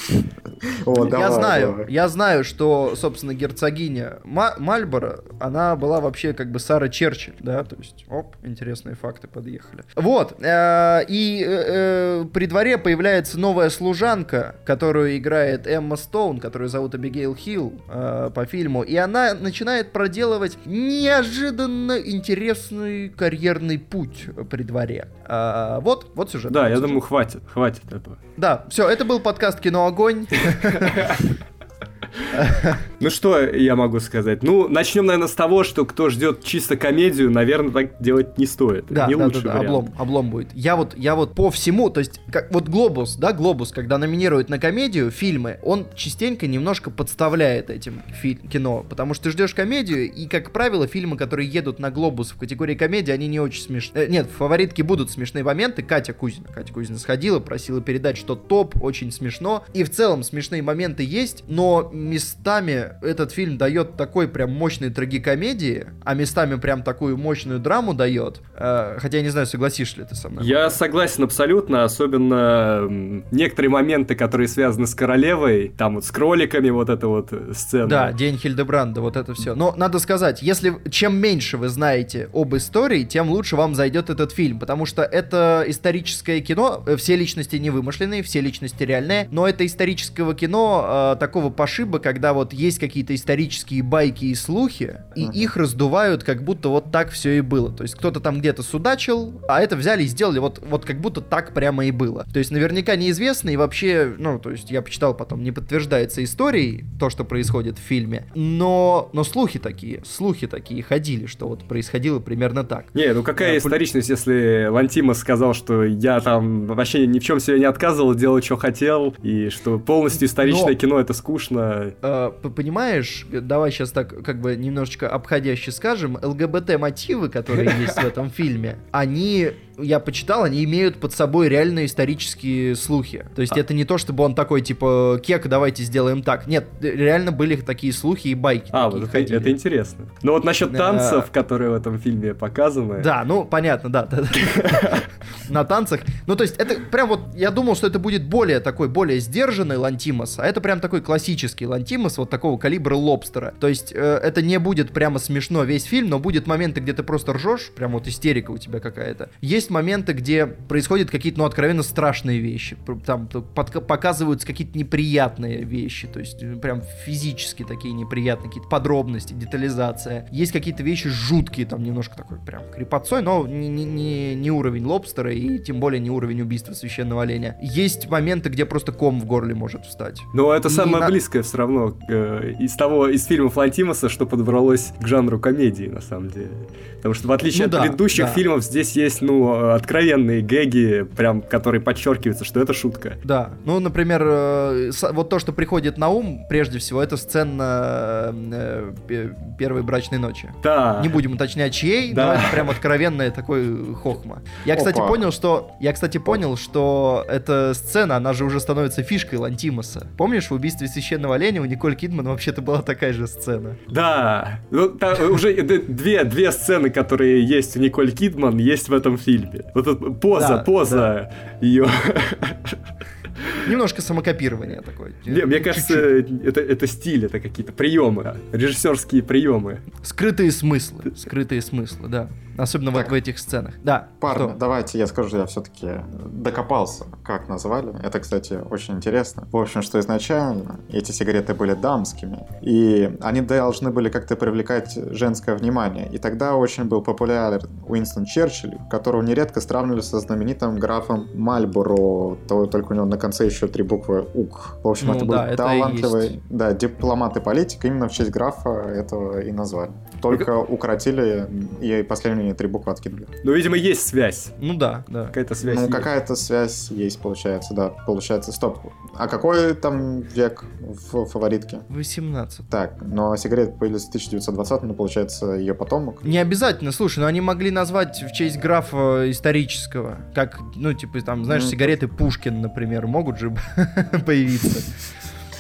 О, я знаю, давай. я знаю, что, собственно, герцогиня Ма- Мальборо, она была вообще как бы Сара Черчилль, да, то есть, оп, интересные факты подъехали. Вот, э, и э, э, при дворе появляется новая служанка, которую играет Эмма Стоун, которую зовут Абигейл Хилл э, по фильму, и она начинает проделывать неожиданно интересный карьерный путь при дворе. А, вот, вот сюжет. Да, я сюжет. думаю, хватит, хватит этого. Да, все, это был подкаст «Кино Огонь». Ну что я могу сказать? Ну, начнем, наверное, с того, что кто ждет чисто комедию, наверное, так делать не стоит. Да, не да, лучший да, да, облом, облом будет. Я вот, я вот по всему, то есть, как, вот Глобус, да, Глобус, когда номинирует на комедию фильмы, он частенько немножко подставляет этим кино, потому что ты ждешь комедию, и, как правило, фильмы, которые едут на Глобус в категории комедии, они не очень смешные. нет, в фаворитке будут смешные моменты. Катя Кузина, Катя Кузина сходила, просила передать, что топ, очень смешно, и в целом смешные моменты есть, но местами этот фильм дает такой прям мощной трагикомедии, а местами прям такую мощную драму дает. Э, хотя я не знаю, согласишься ли ты со мной. Я согласен абсолютно, особенно некоторые моменты, которые связаны с королевой, там вот с кроликами, вот эта вот э, сцена. Да, День Хильдебранда, вот это все. Но надо сказать, если чем меньше вы знаете об истории, тем лучше вам зайдет этот фильм, потому что это историческое кино, э, все личности не вымышленные, все личности реальные, но это исторического кино э, такого пошиба, когда вот есть какие-то исторические байки и слухи, и Мгм. их раздувают, как будто вот так все и было. То есть кто-то там где-то судачил, а это взяли и сделали вот, вот как будто так прямо и было. То есть наверняка неизвестно и вообще, ну, то есть я почитал потом, не подтверждается историей то, что происходит в фильме, но, но слухи такие, слухи такие ходили, что вот происходило примерно так. Не, ну какая Да, историчность, если Лантимос сказал, что я там вообще ни в чем себе не отказывал, делал, что хотел, и что полностью историчное Но- кино это скучно. Э, понимаешь, давай сейчас так как бы немножечко обходяще скажем, ЛГБТ-мотивы, которые есть в этом фильме, они, я почитал, они имеют под собой реальные исторические слухи. То есть А. это не то, чтобы он такой, типа, кек, давайте сделаем так. Нет, реально были такие слухи и байки. А, вот это, ходили. это интересно. Но вот насчет танцев, которые в этом фильме показаны. Да, ну понятно, да. На танцах. Ну, то есть, это прям вот, я думал, что это будет более такой, более сдержанный Лантимос, а это прям такой классический Лантимос, вот такого калибра лобстера. То есть, э, это не будет прямо смешно весь фильм, но будет моменты, где ты просто ржешь, прям вот истерика у тебя какая-то. Есть моменты, где происходят какие-то, ну, откровенно страшные вещи. Там показываются какие-то неприятные вещи, то есть, э, прям физически такие неприятные, какие-то подробности, детализация. Есть какие-то вещи жуткие, там немножко такой прям крепотцой, но не, не- не, не уровень лобстера и тем более не уровень убийства священного оленя. Есть моменты, где просто ком в горле может встать. Но это И самое на- близкое все равно э, из того, из фильмов Лантимоса, что подобралось к жанру комедии, на самом деле. Потому что в отличие Ну от да, предыдущих да. фильмов, здесь есть, ну, откровенные гэги, прям, которые подчеркиваются, что это шутка. Да. Ну, например, э, вот то, что приходит на ум, прежде всего, это сцена э, пе- первой брачной ночи. Да. Не будем уточнять, чьей, Да. но это прям откровенная такой хохма. Я, кстати, Опа. понял, что. Я, кстати, понял, что эта сцена, она же уже становится фишкой Лантимоса. Помнишь, в убийстве священного оленя у Николь Кидман вообще-то была такая же сцена. Да, ну, та- уже две, две сцены, которые есть у Николь Кидман, есть в этом фильме. Вот эта поза, Да, поза ее. Немножко самокопирование такое. Мне, мне кажется, это, это стиль, это какие-то приемы, режиссерские приемы. Скрытые смыслы. Скрытые смыслы, да. Особенно вот Так. в этих сценах. Да. Парни, что? давайте я скажу, я все-таки докопался, как назвали. Это, кстати, очень интересно. В общем, что изначально эти сигареты были дамскими, и они должны были как-то привлекать женское внимание. И тогда очень был популярен Уинстон Черчилль, которого нередко сравнивали со знаменитым графом Мальборо, то- только у него на конце еще три буквы УК. В общем, Ну это был да, это и талантливый да, дипломат и политик, именно в честь графа этого и назвали. Только укоротили и последние три буквы откинули. Ну, видимо, есть связь. Ну да, да. Какая-то связь Ну, есть. какая-то связь есть, получается, да. Получается, стоп. А какой там век в фаворитке? 18. Так, но сигареты появились в 1920 ну, получается, ее потомок. Не обязательно, слушай, но они могли назвать в честь графа исторического. Как, ну, типа, там, знаешь, Ну, сигареты Пушкин, например, могут же появиться.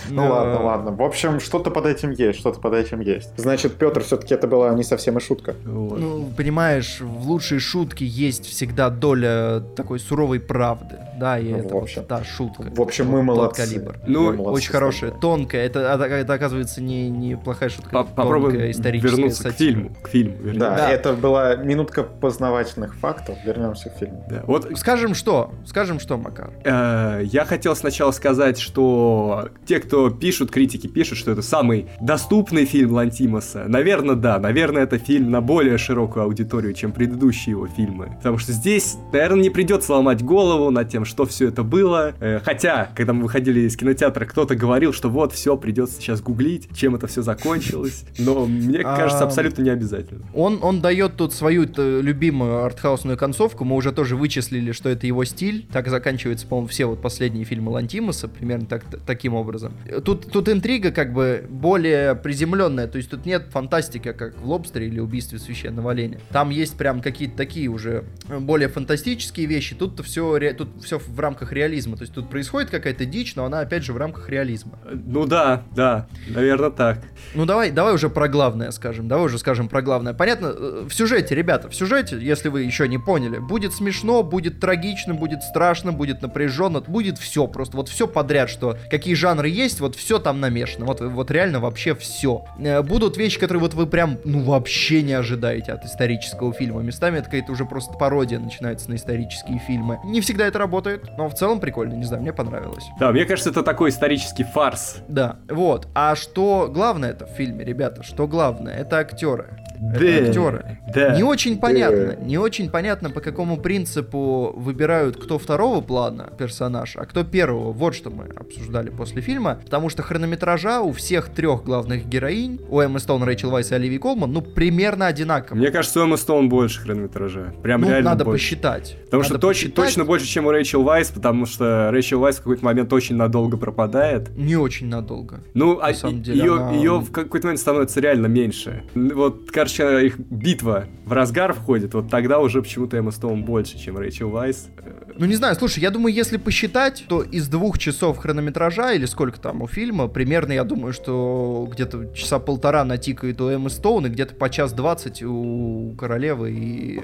Ну ладно, ладно. В общем, что-то под этим есть, что-то под этим есть. Значит, Петр, все-таки это была не совсем и шутка. Ну, понимаешь, в лучшей шутке есть всегда доля такой суровой правды. Да, и Ну, это в вот та шутка. В общем, мы молодцы. калибр. Ну, Мы молодцы Очень хорошая, тонкая. Это, а- это оказывается не, не плохая шутка. По- Попробуем тонкая историческая вернуться к сатира. фильму. К фильму. Да, Да. это была минутка познавательных фактов. Вернемся к фильму. Да. Вот Скажем что? Скажем что, Макар? Э, Я хотел сначала сказать, что те, кто пишут, критики пишут, что это самый доступный фильм Лантимоса. Наверное, да. Наверное, это фильм на более широкую аудиторию, чем предыдущие его фильмы. Потому что здесь, наверное, не придется ломать голову над тем, что все это было. Э, Хотя, когда мы выходили из кинотеатра, кто-то говорил, что вот, все, придется сейчас гуглить, чем это все закончилось. Но мне кажется, А, абсолютно не обязательно. Он, он дает тут свою э, любимую артхаусную концовку. Мы уже тоже вычислили, что это его стиль. Так заканчиваются, по-моему, все вот последние фильмы Лантимуса, примерно так, таким образом. Тут, тут интрига как бы более приземленная. То есть тут нет фантастики, как в «Лобстере» или «Убийстве священного оленя». Там есть прям какие-то такие уже э, более фантастические вещи. Тут-то все, тут все в рамках реализма. То есть тут происходит какая-то дичь, но она опять же в рамках реализма. Э, Ну да, да, наверное, так. Ну давай, давай уже про главное скажем. Давай уже скажем про главное. Понятно, э, в сюжете, ребята, в сюжете, если вы еще не поняли, будет смешно, будет трагично, будет страшно, будет напряженно, будет все просто, вот все подряд, что какие жанры есть, вот все там намешано, вот, вот реально вообще все. Будут вещи, которые вот вы прям, ну вообще не ожидаете от исторического фильма. Местами это какая-то уже просто пародия начинается на исторические фильмы. Не всегда это работает, но в целом прикольно, не знаю, мне понравилось. Да, мне кажется, это такой исторический фарс. Да, вот. А что главное это в фильме, ребята? Что главное? Это актеры. Да, Это актеры. Да. Не очень понятно, не очень понятно, по какому принципу выбирают, кто второго плана персонаж, а кто первого. Вот что мы обсуждали после фильма. Потому что хронометража у всех трех главных героинь, у Эммы Стоун, Рэйчел Вайс и Оливии Колман, ну, примерно одинаково. Мне кажется, у Эммы Стоун больше хронометража. Прям ну, реально надо больше. посчитать. Потому Надо что точ- посчитать. точно больше, чем у Рэйчел Вайс, потому что Рэйчел Вайс в какой-то момент очень надолго пропадает. Не очень надолго. Ну, а самом деле, ее, она- ее в какой-то момент становится реально меньше. Вот, короче, их битва в разгар входит, вот тогда уже почему-то Эмма Стоун больше, чем Рэйчел Вайс. Ну, не знаю, слушай, я думаю, если посчитать, то из двух часов хронометража, или сколько там у фильма, примерно, я думаю, что где-то часа полтора натикает у Эммы Стоун, и где-то по час двадцать у Королевы и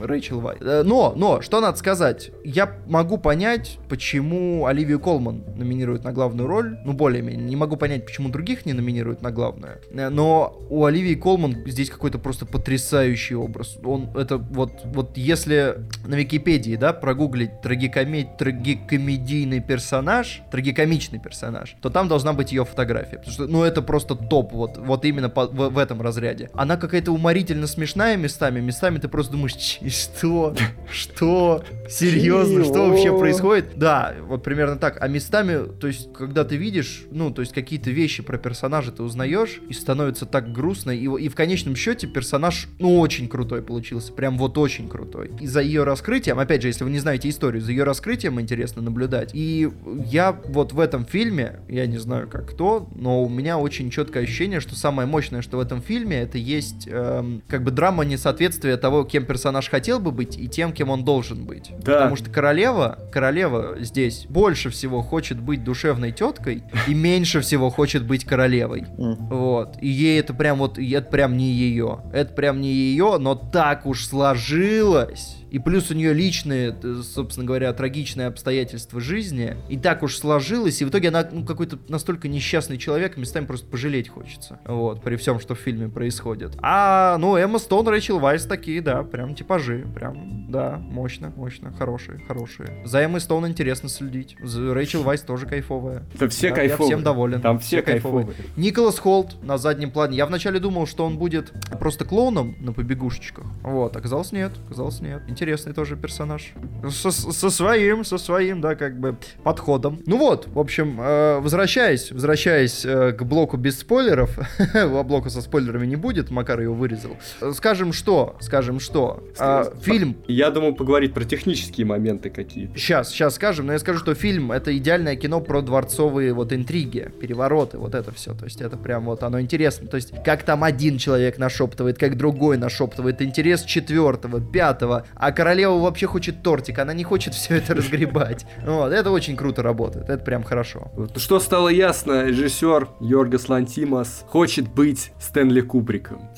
Рэйчел Вайт. Э, Но, но, что надо сказать, я могу понять, почему Оливию Колман номинируют на главную роль, ну, более-менее, не могу понять, почему других не номинируют на главную, Э, но у Оливии Колман здесь какой-то просто потрясающий образ. Он, это вот, вот если на Википедии, да, прогуглить трагикоме- трагикомедийный персонаж, трагикомичный персонаж, то там должна быть ее фотография. Потому что, ну, это просто топ, вот, вот именно по- в, в этом разряде. Она какая-то уморительно смешная местами, местами ты просто думаешь, «Ч- что? Что? Серьезно? Что вообще происходит? Да, вот примерно так. А местами, то есть, когда ты видишь, ну, то есть, какие-то вещи про персонажа ты узнаешь, и становится так грустно, и, и в конечном счете персонаж, ну, очень крутой получился, прям вот очень крутой. И за ее раскрытием, опять же, если вы не знаете историю, за ее раскрытием интересно наблюдать. И я вот в этом фильме, я не знаю как кто, но у меня очень четкое ощущение, что самое мощное, что в этом фильме, это есть эм, как бы драма несоответствия того, кем персонаж хотел бы быть, и тем, кем он должен быть. Да. Потому что королева, королева здесь больше всего хочет быть душевной теткой и меньше всего хочет быть королевой. Вот. И ей это прям вот, это прям не ее. Это прям не ее, но так уж сложилось. И плюс у нее личные, т- собственно говоря, трагичные обстоятельства жизни. И так уж сложилось. И в итоге она ну, какой-то настолько несчастный человек, местами просто пожалеть хочется. Вот, при всем, что в фильме происходит. А, ну, Эмма Стоун, Рэйчел Вайс такие, да, прям типажи. Прям, да, мощно, мощно, хорошие, хорошие. За Эммой Стоун интересно следить. За Рэйчел Вайс тоже кайфовая. Да все Да, кайфовые. Я всем доволен. Там все кайфовые. Николас Холт на заднем плане. Я вначале думал, что он будет просто клоуном на побегушечках. Вот, оказалось нет, оказалось нет. Интересный тоже персонаж. Со, со своим, со своим, да, как бы подходом. Ну вот, в общем, э, возвращаясь, возвращаясь э, к блоку без спойлеров, а блока со спойлерами не будет, Макар его вырезал. Э, Скажем что, скажем что, а, фильм Я думал поговорить про технические моменты какие-то. Сейчас, сейчас скажем, но я скажу, что фильм это идеальное кино про дворцовые вот интриги, перевороты, вот это все. То есть это прям вот оно интересно. То есть как там один человек нашептывает, как другой нашептывает, интерес четвертого, пятого, а королева вообще хочет тортик, она не хочет все это разгребать. Вот, это очень круто работает, это прям хорошо. Что стало ясно, режиссер Йоргас Лантимас хочет быть Стэнли Кубриком.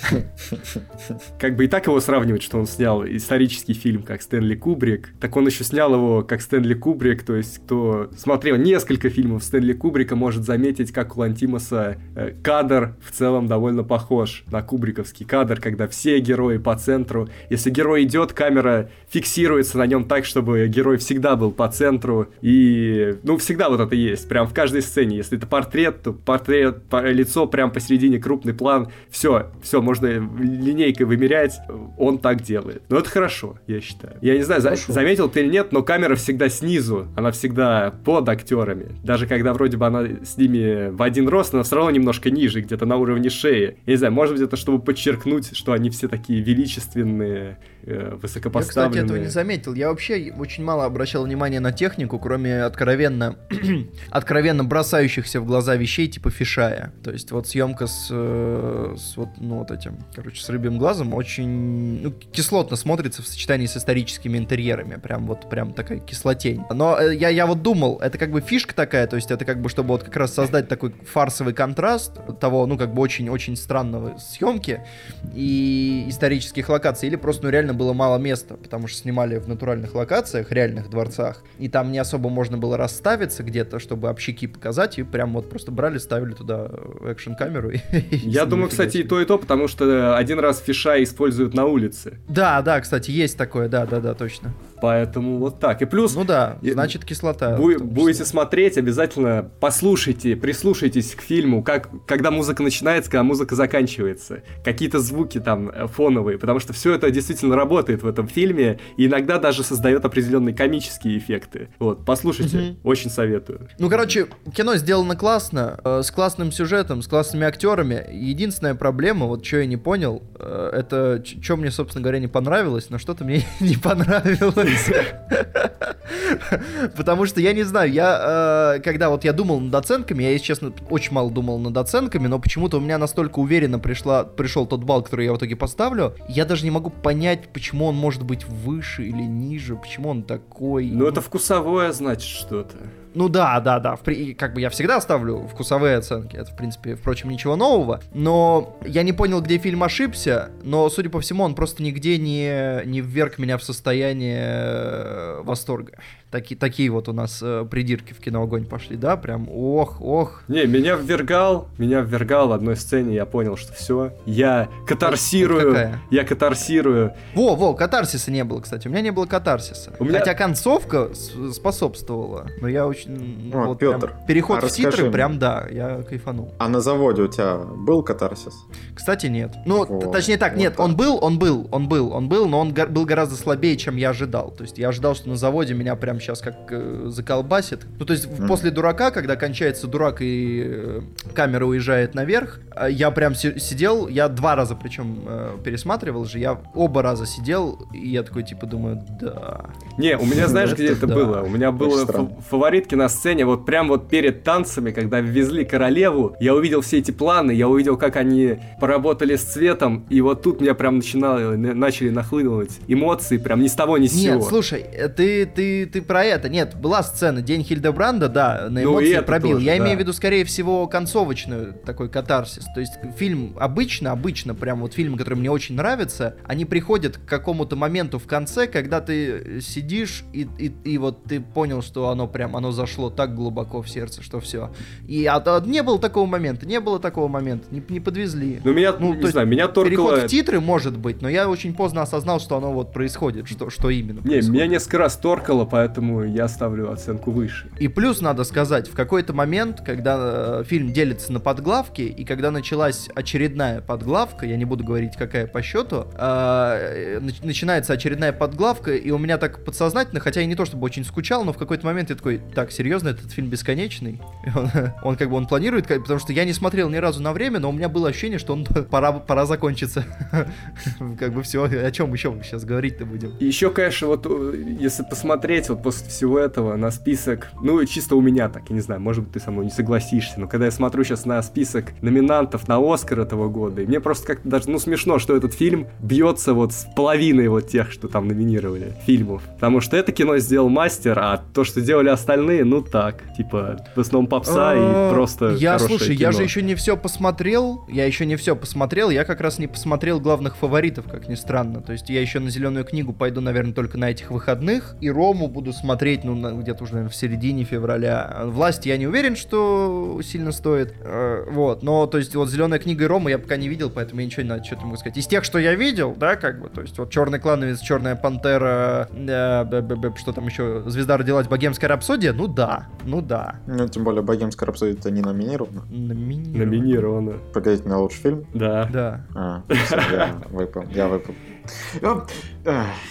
Как бы и так его сравнивать, что он снял исторический фильм как Стэнли Кубрик, так он еще снял его как Стэнли Кубрик, то есть кто смотрел несколько фильмов Стэнли Кубрика, может заметить, как у Лантимаса э, кадр в целом довольно похож на кубриковский кадр, когда все герои по центру. Если герой идет, камера фиксируется на нем так, чтобы герой всегда был по центру. И, ну, всегда вот это есть. Прям в каждой сцене. Если это портрет, то портрет, по- лицо прям посередине, крупный план. Все, все, можно линейкой вымерять. Он так делает. Но это хорошо, я считаю. Я не знаю, за- заметил ты или нет, но камера всегда снизу. Она всегда под актерами. Даже когда вроде бы она с ними в один рост, она все равно немножко ниже, где-то на уровне шеи. Я не знаю, может быть, это чтобы подчеркнуть, что они все такие величественные, э, Я, кстати, этого не заметил. Я вообще очень мало обращал внимания на технику, кроме откровенно, откровенно бросающихся в глаза вещей типа фишая. То есть вот съемка с, э, с вот, ну, вот этим, короче, с рыбьим глазом очень ну, кислотно смотрится в сочетании с историческими интерьерами. Прям вот, прям такая кислотень. Но э, я, я вот думал, это как бы фишка такая, то есть это как бы, чтобы вот как раз создать такой фарсовый контраст того, ну, как бы очень-очень странного съемки и исторических локаций, или просто, ну, реально было мало места, потому что снимали в натуральных локациях, реальных дворцах, и там не особо можно было расставиться где-то, чтобы общики показать, и прям вот просто брали, ставили туда экшн-камеру. и- и Я думаю, кстати, и то, и то, потому что один раз фиша используют на улице. Да, да, кстати, есть такое, да, да, да, точно. Поэтому вот так. И плюс, Ну да, значит кислота. бу- будете смотреть, обязательно послушайте, прислушайтесь к фильму, как, когда музыка начинается, когда музыка заканчивается. Какие-то звуки там э, фоновые, потому что все это действительно работает в этом фильме, и иногда даже создает определенные комические эффекты. Вот, послушайте, Мгм. очень советую. Ну, короче, кино сделано классно, э, с классным сюжетом, с классными актерами. Единственная проблема, вот что я не понял, э, это что мне, собственно говоря, не понравилось, но что-то мне не понравилось. Потому что я не знаю, я, э, когда вот я думал над оценками, я, если честно, очень мало думал над оценками, но почему-то у меня настолько уверенно пришла, пришел тот балл, который я в итоге поставлю, я даже не могу понять, почему он может быть выше или ниже, почему он такой. Ну, это вкусовое, значит, что-то. Ну да, да, да. В при- Как бы я всегда ставлю вкусовые оценки. Это, в принципе, впрочем, ничего нового. Но я не понял, где фильм ошибся. Но, судя по всему, он просто нигде не, не вверг меня в состояние э, восторга. Таки, такие вот у нас э, придирки в кино огонь пошли, да? Прям ох, ох. Не, меня ввергал, меня ввергал в одной сцене, я понял, что все. Я катарсирую, Вот какая? я катарсирую. Во, во, катарсиса не было, кстати. У меня не было катарсиса. У меня- Хотя концовка способствовала. Но я очень... О, вот прям Пётр, переход а в расскажи титры, мне. прям да, я кайфанул. А на заводе у тебя был катарсис? Кстати, нет. Ну, Вот, точнее так, вот нет, так. он был, он был, он был, он был, но он был гораздо слабее, чем я ожидал. То есть я ожидал, что на заводе меня прям сейчас как э, заколбасит. Ну, то есть Мгм. после дурака, когда кончается дурак и э, камера уезжает наверх, э, я прям си- сидел, я два раза причем э, пересматривал же, я оба раза сидел, и я такой типа думаю, да. Не, у меня знаешь, где Это было? У меня было фаворитки на сцене, вот прям вот перед танцами, когда ввезли королеву, я увидел все эти планы, я увидел, как они поработали с цветом, и вот тут меня прям начинало, на- начали нахлынывать эмоции, прям ни с того, ни с Нет, сего. слушай, э, ты, ты, ты про это. Нет, была сцена День Хильдебранда, да, на Ну, эмоции это пробил. тоже, Я да. имею в виду, скорее всего, концовочную такой катарсис. То есть фильм обычно, обычно, прям вот фильмы, которые мне очень нравятся, они приходят к какому-то моменту в конце, когда ты сидишь и, и, и вот ты понял, что оно прям, оно зашло так глубоко в сердце, что все. И а, а не было такого момента, не было такого момента, не, не подвезли. Ну, меня, Ну, не знаю, меня торкало... Переход в титры может быть, но я очень поздно осознал, что оно вот происходит, что, что именно Не, происходит. меня несколько раз торкало, поэтому я ставлю оценку выше. И плюс надо сказать, в какой-то момент, когда э, фильм делится на подглавки, и когда началась очередная подглавка, я не буду говорить, какая по счету, э, нач- начинается очередная подглавка, и у меня так подсознательно, хотя я не то чтобы очень скучал, но в какой-то момент я такой, так, серьезно, этот фильм бесконечный? И Он, он как бы он планирует, потому что я не смотрел ни разу на время, но у меня было ощущение, что он пора, пора закончиться. Как бы все, о чем еще мы сейчас говорить-то будем? Еще, конечно, вот э, если посмотреть вот после всего этого на список, ну, чисто у меня так, я не знаю, может быть, ты со мной не согласишься, но когда я смотрю сейчас на список номинантов на Оскар этого года, и мне просто как-то даже, ну, смешно, что этот фильм бьется вот с половиной вот тех, что там номинировали фильмов. Потому что это кино сделал мастер, а то, что делали остальные, ну так, типа, в основном попса А, и просто Я, слушай, я кино. же еще не все посмотрел. Я еще не все посмотрел. Я как раз не посмотрел главных фаворитов, как ни странно. То есть я еще на зеленую книгу пойду, наверное, только на этих выходных. И Рому буду смотреть, ну, где-то уже, наверное, в середине февраля. Власть я не уверен, что сильно стоит. Э, вот. Но, то есть, вот зеленая книга и Рома я пока не видел, поэтому я ничего не что-то могу сказать. Из тех, что я видел, да, как бы, то есть, вот Черный клановец, Черная пантера, э, что там еще, Звезда родилась, Богемская рапсодия, ну да, ну да. Ну, тем более, Богемская рапсодия-то не номинирована. Номинировано. Номинировано. Погодите, на лучший фильм? Да. Да. А, я выпал, я выпал. Ну,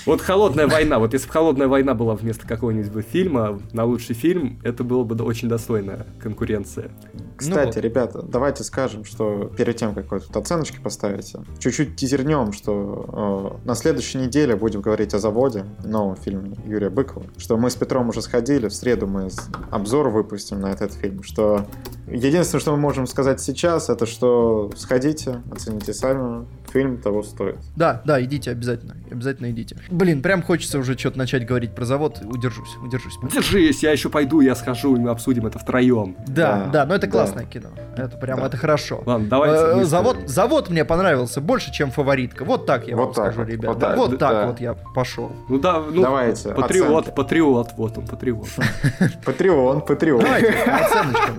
Вот «Холодная война», вот если бы «Холодная война» была вместо какого-нибудь фильма на лучший фильм, это было бы очень достойная конкуренция. Кстати, вот. ребята, давайте скажем, что перед тем, как вы тут оценочки поставите, чуть-чуть тизернем, что э, на следующей неделе будем говорить о заводе, новом фильме Юрия Быкова, что мы с Петром уже сходили, в среду мы обзор выпустим на этот фильм, что единственное, что мы можем сказать сейчас, это что сходите, оцените сами, фильм того стоит. Да, да, идите обязательно. Обязательно идите. Блин, прям хочется уже что-то начать говорить про завод. Удержусь, удержусь. Держись, я еще пойду, я схожу, и мы обсудим это втроем. Да, Да, да, но это да. классное кино. Это прям, Да. это хорошо. Ладно, давайте. Э, завод, завод мне понравился больше, чем фаворитка. Вот так я Вот вам так скажу, вот, ребята. вот так, Вот так да. вот я пошел. Ну да, ну, Давайте, Патриот, оценки. патриот, вот он, патриот. Патреон, Патреон. Давайте, оценочка.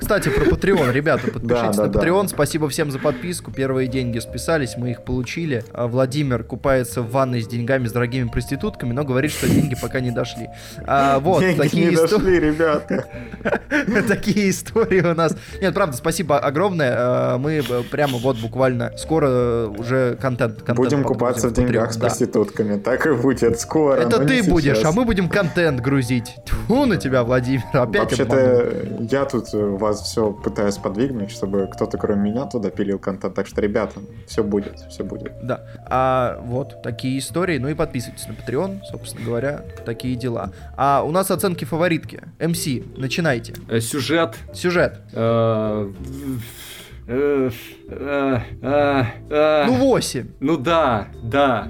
Кстати, про Patreon, ребята, подпишитесь Да, на да. Patreon. Спасибо всем за подписку. Первые деньги списались, мы их получили. А Владимир купается в ванной с деньгами с дорогими проститутками, но говорит, что деньги пока не дошли. А, вот, Деньги такие не истории. дошли, ребята. Такие истории у нас. Нет, правда, спасибо огромное. Э, Мы э, прямо вот буквально скоро уже контент. контент Будем купаться в деньгах с проститутками. Так и будет скоро. Это ты будешь, а мы будем контент грузить. Тьфу на тебя, Владимир. Опять. Вообще-то я тут э, вас все пытаюсь подвигнуть, чтобы кто-то кроме меня туда пилил контент. Так что, ребята, все будет, все будет. Да. А вот такие истории. Ну и подписывайтесь на Patreon, собственно говоря, такие дела. А у нас оценки фаворитки. МС, начинайте. Э, Сюжет. Сюжет. Э, э, э. Ну, 8. Ну да, да.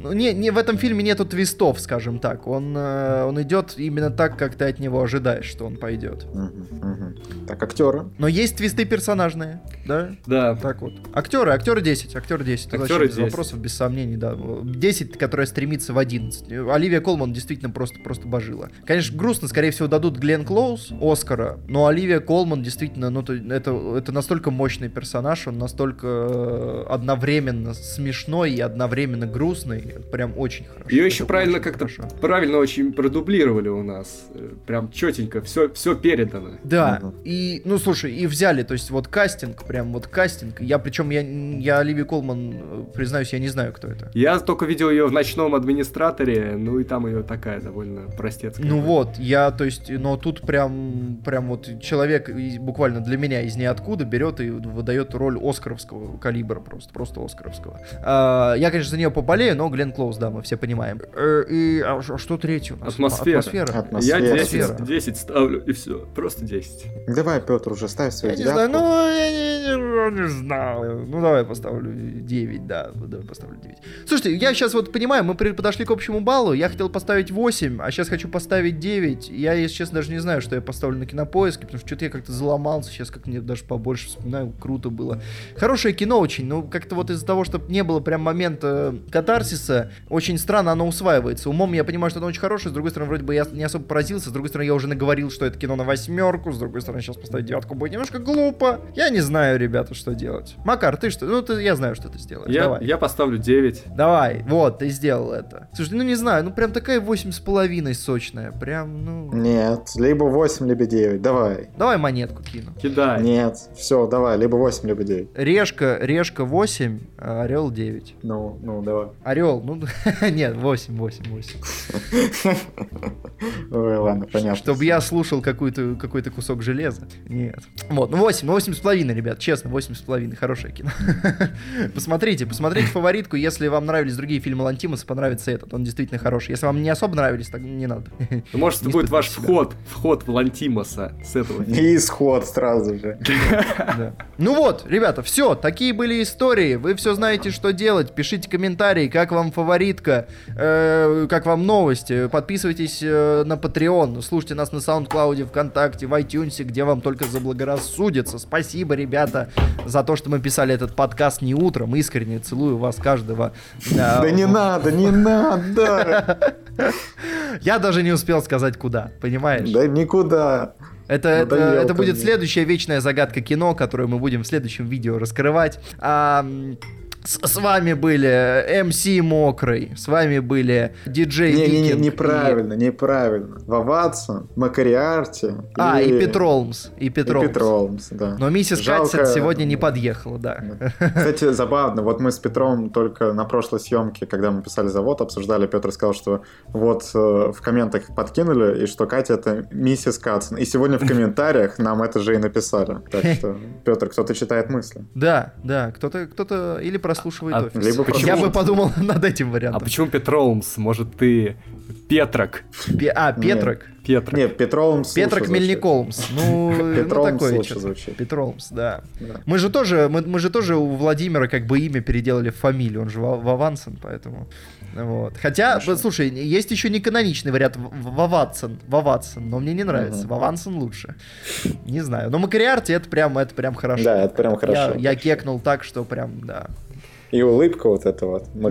Ну, не, не, в этом фильме нету твистов, скажем так. Он, э, он идет именно так, как ты от него ожидаешь, что он пойдет. Мгм, мгм. Так, актеры. Но есть твисты персонажные, да? Да. Так вот. Актеры, актеры 10, актеры 10. Это Актеры вообще без 10. вопросов, без сомнений, да. 10, которая стремится в 11. Оливия Колман действительно просто, просто божила. Конечно, грустно, скорее всего, дадут Глен Клоуз Оскара, но Оливия Колман действительно, ну, то- это, это настолько мощный персонаж, он настолько э, одновременно смешной и одновременно грустный. Прям очень хорошо. Ее еще правильно как-то хорошо. правильно очень продублировали у нас. Э, Прям четенько, все, все передано. Да, Мгм. и, ну, слушай, и взяли, то есть, вот кастинг, прям вот кастинг. Я, причем, я, я Оливии Колман, э, признаюсь, я не знаю, кто это. Я только видел ее в ночном администраторе, ну и там ее такая довольно простецкая. Ну вот, я, то есть, но тут прям, прям вот человек буквально для меня из ниоткуда берет и выдает роль оскаровского калибра просто, просто оскаровского. А, я, конечно, за нее поболею, но Глен Клоуз, да, мы все понимаем. Э, и а, а что третье у нас? Атмосфера. Атмосфера. Атмосфера. Я Атмосфера. 10, 10 ставлю, и все. Просто 10. Давай, Петр, уже ставь свою Я не знаю, девятку. ну, я не, не- не знаю. Ну, давай поставлю 9, да, давай поставлю 9. Слушайте, я сейчас вот понимаю, мы подошли к общему баллу, я хотел поставить 8, а сейчас хочу поставить 9. Я, если честно, даже не знаю, что я поставлю на кинопоиске, потому что что-то я как-то заломался, сейчас как мне даже побольше вспоминаю, круто было. Хорошее кино очень, но как-то вот из-за того, что не было прям момента катарсиса, очень странно оно усваивается. Умом я понимаю, что оно очень хорошее, с другой стороны, вроде бы я не особо поразился, с другой стороны, я уже наговорил, что это кино на восьмерку, с другой стороны, сейчас поставить девятку будет немножко глупо. Я не знаю, ребята, что делать. Макар, ты что? Ну, ты, я знаю, что ты сделаешь. Я, Давай. я поставлю 9. Давай, вот, ты сделал это. Слушай, ну не знаю, ну прям такая восемь с половиной сочная. Прям, ну... Нет, либо 8, либо 9. Давай. Давай монетку кину. Кидай. Нет, все, давай, либо 8, либо 9. Решка, решка 8, а орел 9. Ну, ну, давай. Орел, ну, нет, 8, 8, 8. Ой, ладно, понятно. Чтобы я слушал какой-то какой кусок железа. Нет. Вот, ну 8, ну 8 с половиной, ребят, честно, 8 с половиной, хорошее кино. Посмотрите, посмотрите фаворитку, если вам нравились другие фильмы Лантимуса, понравится этот, он действительно хороший. Если вам не особо нравились, так не надо. Ну, Может, это будет ваш себя. вход, вход в Лантимоса с этого. И исход сразу же. Да. Ну вот, ребята, все, такие были истории. Вы все знаете, что делать. Пишите комментарии, как вам фаворитка, э, как вам новости. Подписывайтесь э, на Patreon, слушайте нас на SoundCloud, ВКонтакте, в iTunes, где вам только заблагорассудится. Спасибо, ребята, за то, что мы писали этот подкаст не утром. Искренне целую вас каждого. Да не надо, не надо. Я даже не успел сказать куда, понимаешь? Да никуда. Это, это, Надоел это будет следующая вечная загадка кино, которую мы будем в следующем видео раскрывать. А, с, с вами были МС Мокрый, с вами были диджей Не-не-не, Викинг и- неправильно, неправильно. Ваватсон, Макариарти. А, и Петролмс, и И Петролмс. Петролмс, да. Но миссис Жалко- Катсет сегодня не подъехала, да. Кстати, забавно, вот мы с Петром только на прошлой съемке, когда мы писали завод, обсуждали, Петр сказал, что вот э, в комментах подкинули, и что Катя это миссис Катсон. И сегодня в комментариях нам это же и написали. Так что, Петр, кто-то читает мысли. Да, да, кто-то, кто-то или прослушивает А офис. либо Я почему- бы подумал над этим А вариантом. почему Петроумс? Может, ты Петрок? Пе- а, Петрок. Петрок. Нет, Петролмс Петрок. Мельниколмс. Ну, ну Петролмс такое лучше звучит. Петролмс, да. Да. Мы же тоже, мы, мы же тоже у Владимира как бы имя переделали в фамилию, он же Ва- Вавансон, поэтому. Вот. Хотя, Хорошо. слушай, есть еще не каноничный вариант Ваватсон, Ваватсон, но мне не нравится. Мгм. Вавансон лучше. Не знаю. Но Макариарти это прям, это прям хорошо. Да, это прям хорошо. Я, я кекнул так, что прям, да. И улыбка вот эта вот. Да.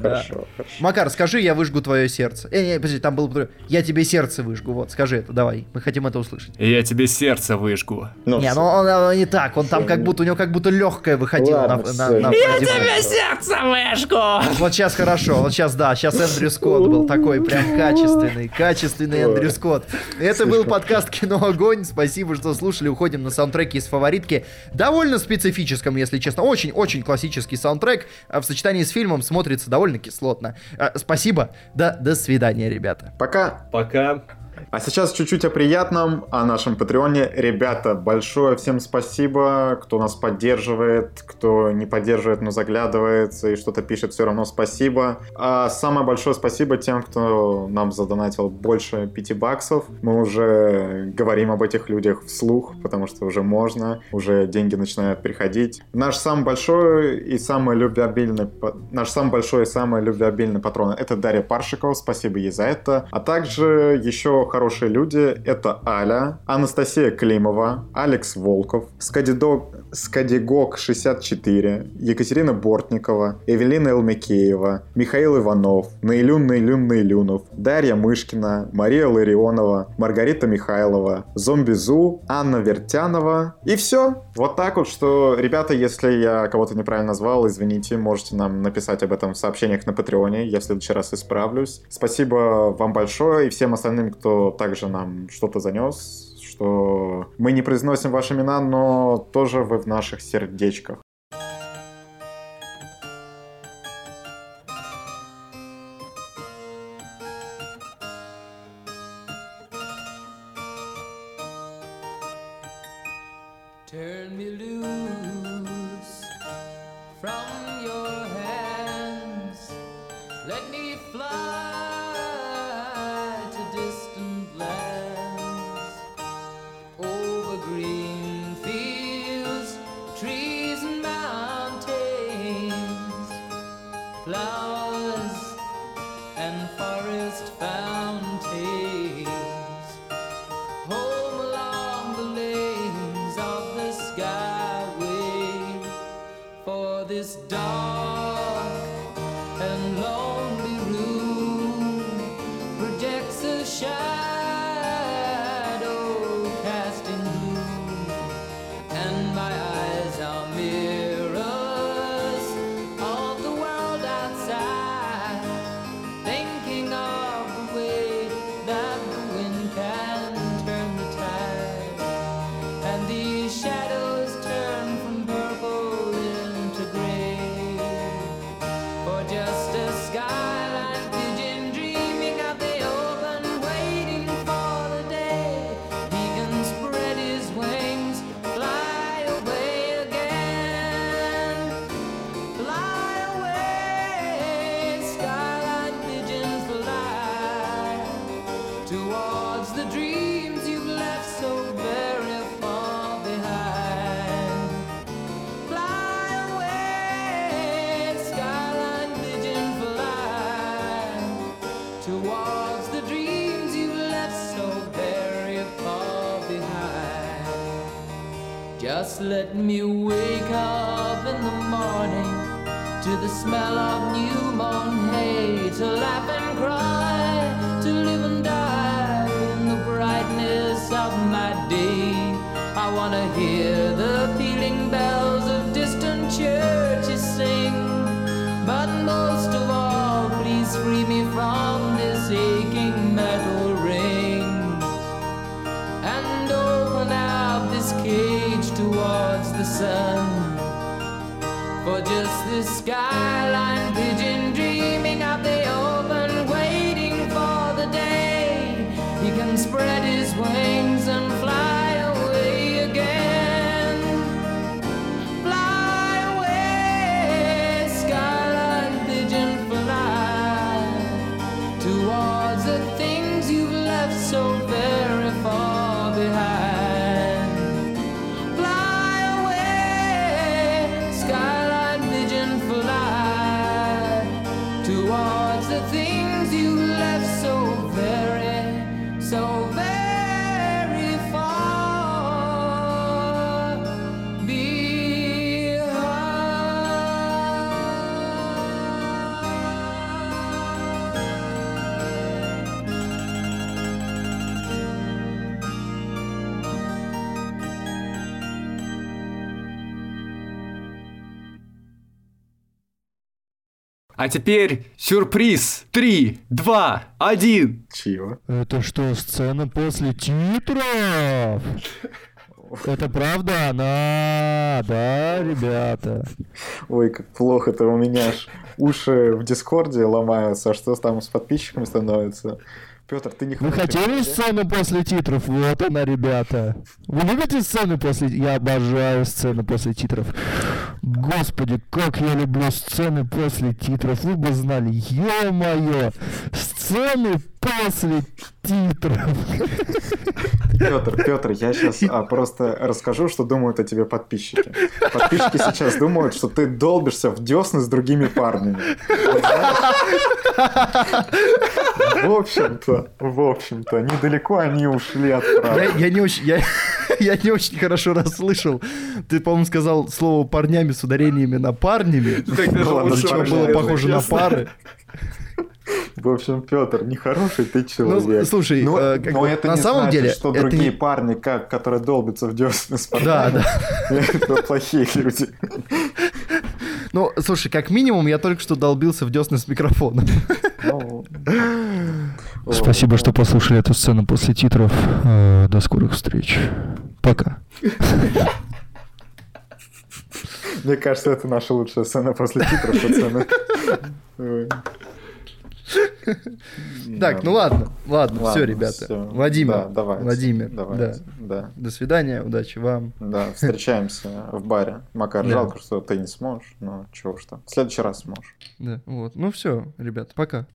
Хорошо, хорошо. Макар, скажи, я выжгу твое сердце. Э, не, подожди, там было... бы- Я тебе сердце выжгу, вот, скажи это, давай. Мы хотим это услышать. Я тебе сердце выжгу. Ну, не, ну он, не так, он там как будто, у него как будто легкое выходило на, надо. Меркьюри. сердце выжгу! Вот сейчас хорошо, вот сейчас да, сейчас Эндрю Скотт был такой прям качественный, качественный Эндрю Скотт. Это был подкаст «Кино Огонь», спасибо, что слушали, уходим на саундтреки из фаворитки. Довольно специфическом, если честно, очень-очень классический саундтрек, а в сочетании с фильмом смотрится довольно кислотно. А, Спасибо, да, до свидания, ребята. Пока. Пока. А сейчас чуть-чуть о приятном, о нашем патреоне. Ребята, большое всем спасибо, кто нас поддерживает, кто не поддерживает, но заглядывается и что-то пишет, все равно спасибо. А самое большое спасибо тем, кто нам задонатил больше 5 баксов. Мы уже говорим об этих людях вслух, потому что уже можно, уже деньги начинают приходить. Наш самый большой и самый любвеобильный, наш самый большой и самый любвеобильный патрон это Дарья Паршикова, спасибо ей за это. А также еще хорошие люди это Аля, Анастасия Климова, Алекс Волков, Скадидок, Скадигок 64, Екатерина Бортникова, Эвелина Элмикеева, Михаил Иванов, Наилюн Наилюн Наилюнов, Дарья Мышкина, Мария Ларионова, Маргарита Михайлова, Зомбизу, Анна Вертянова. И все. Вот так вот, что, ребята, если я кого-то неправильно назвал, извините, можете нам написать об этом в сообщениях на Патреоне, я в следующий раз исправлюсь. Спасибо вам большое и всем остальным, кто также нам что-то занес, что мы не произносим ваши имена, но тоже вы в наших сердечках. Let me wake up in the morning to the smell of new mown hay, to laugh and cry, sun. А теперь сюрприз. Три, два, один. Чего? Это что, сцена после титров? Это правда она, да, ребята? Ой, как плохо-то у меня аж уши в Дискорде ломаются, а что там с подписчиками становится? Петр, ты не Вы хотели сцену после титров? Вот она, ребята. Вы любите сцены после... Я обожаю сцены после титров. Господи, как я люблю сцены после титров. Вы бы знали, ё-моё, сцены после титров. Петр, Петр, я сейчас просто расскажу, что думают о тебе подписчики. Подписчики сейчас думают, что ты долбишься в десны с другими парнями. В общем-то, в общем-то, недалеко они ушли от Я, правды. я не очень... Я, я не очень хорошо расслышал. Ты, по-моему, сказал слово парнями с ударениями на парнями. Так даже ладно, было похоже на пары. В общем, Петр, нехороший ты человек. Ну, слушай, но, э, как но бы это на не самом значит, деле что это другие не- парни, как, которые долбятся в десны с Да, да. это плохие люди. Ну, слушай, как минимум, я только что долбился в десны с микрофоном. Ну, Спасибо, что послушали эту сцену после титров. Э, До скорых встреч. Пока. Мне кажется, это наша лучшая сцена после титров, пацаны. Так, ну ладно, ладно, все, ребята. Владимир, Владимир, да. До свидания, удачи вам. Да, встречаемся в баре. Макар, жалко, что ты не сможешь, но чего там. В следующий раз сможешь. Да, вот. Ну все, ребята, пока.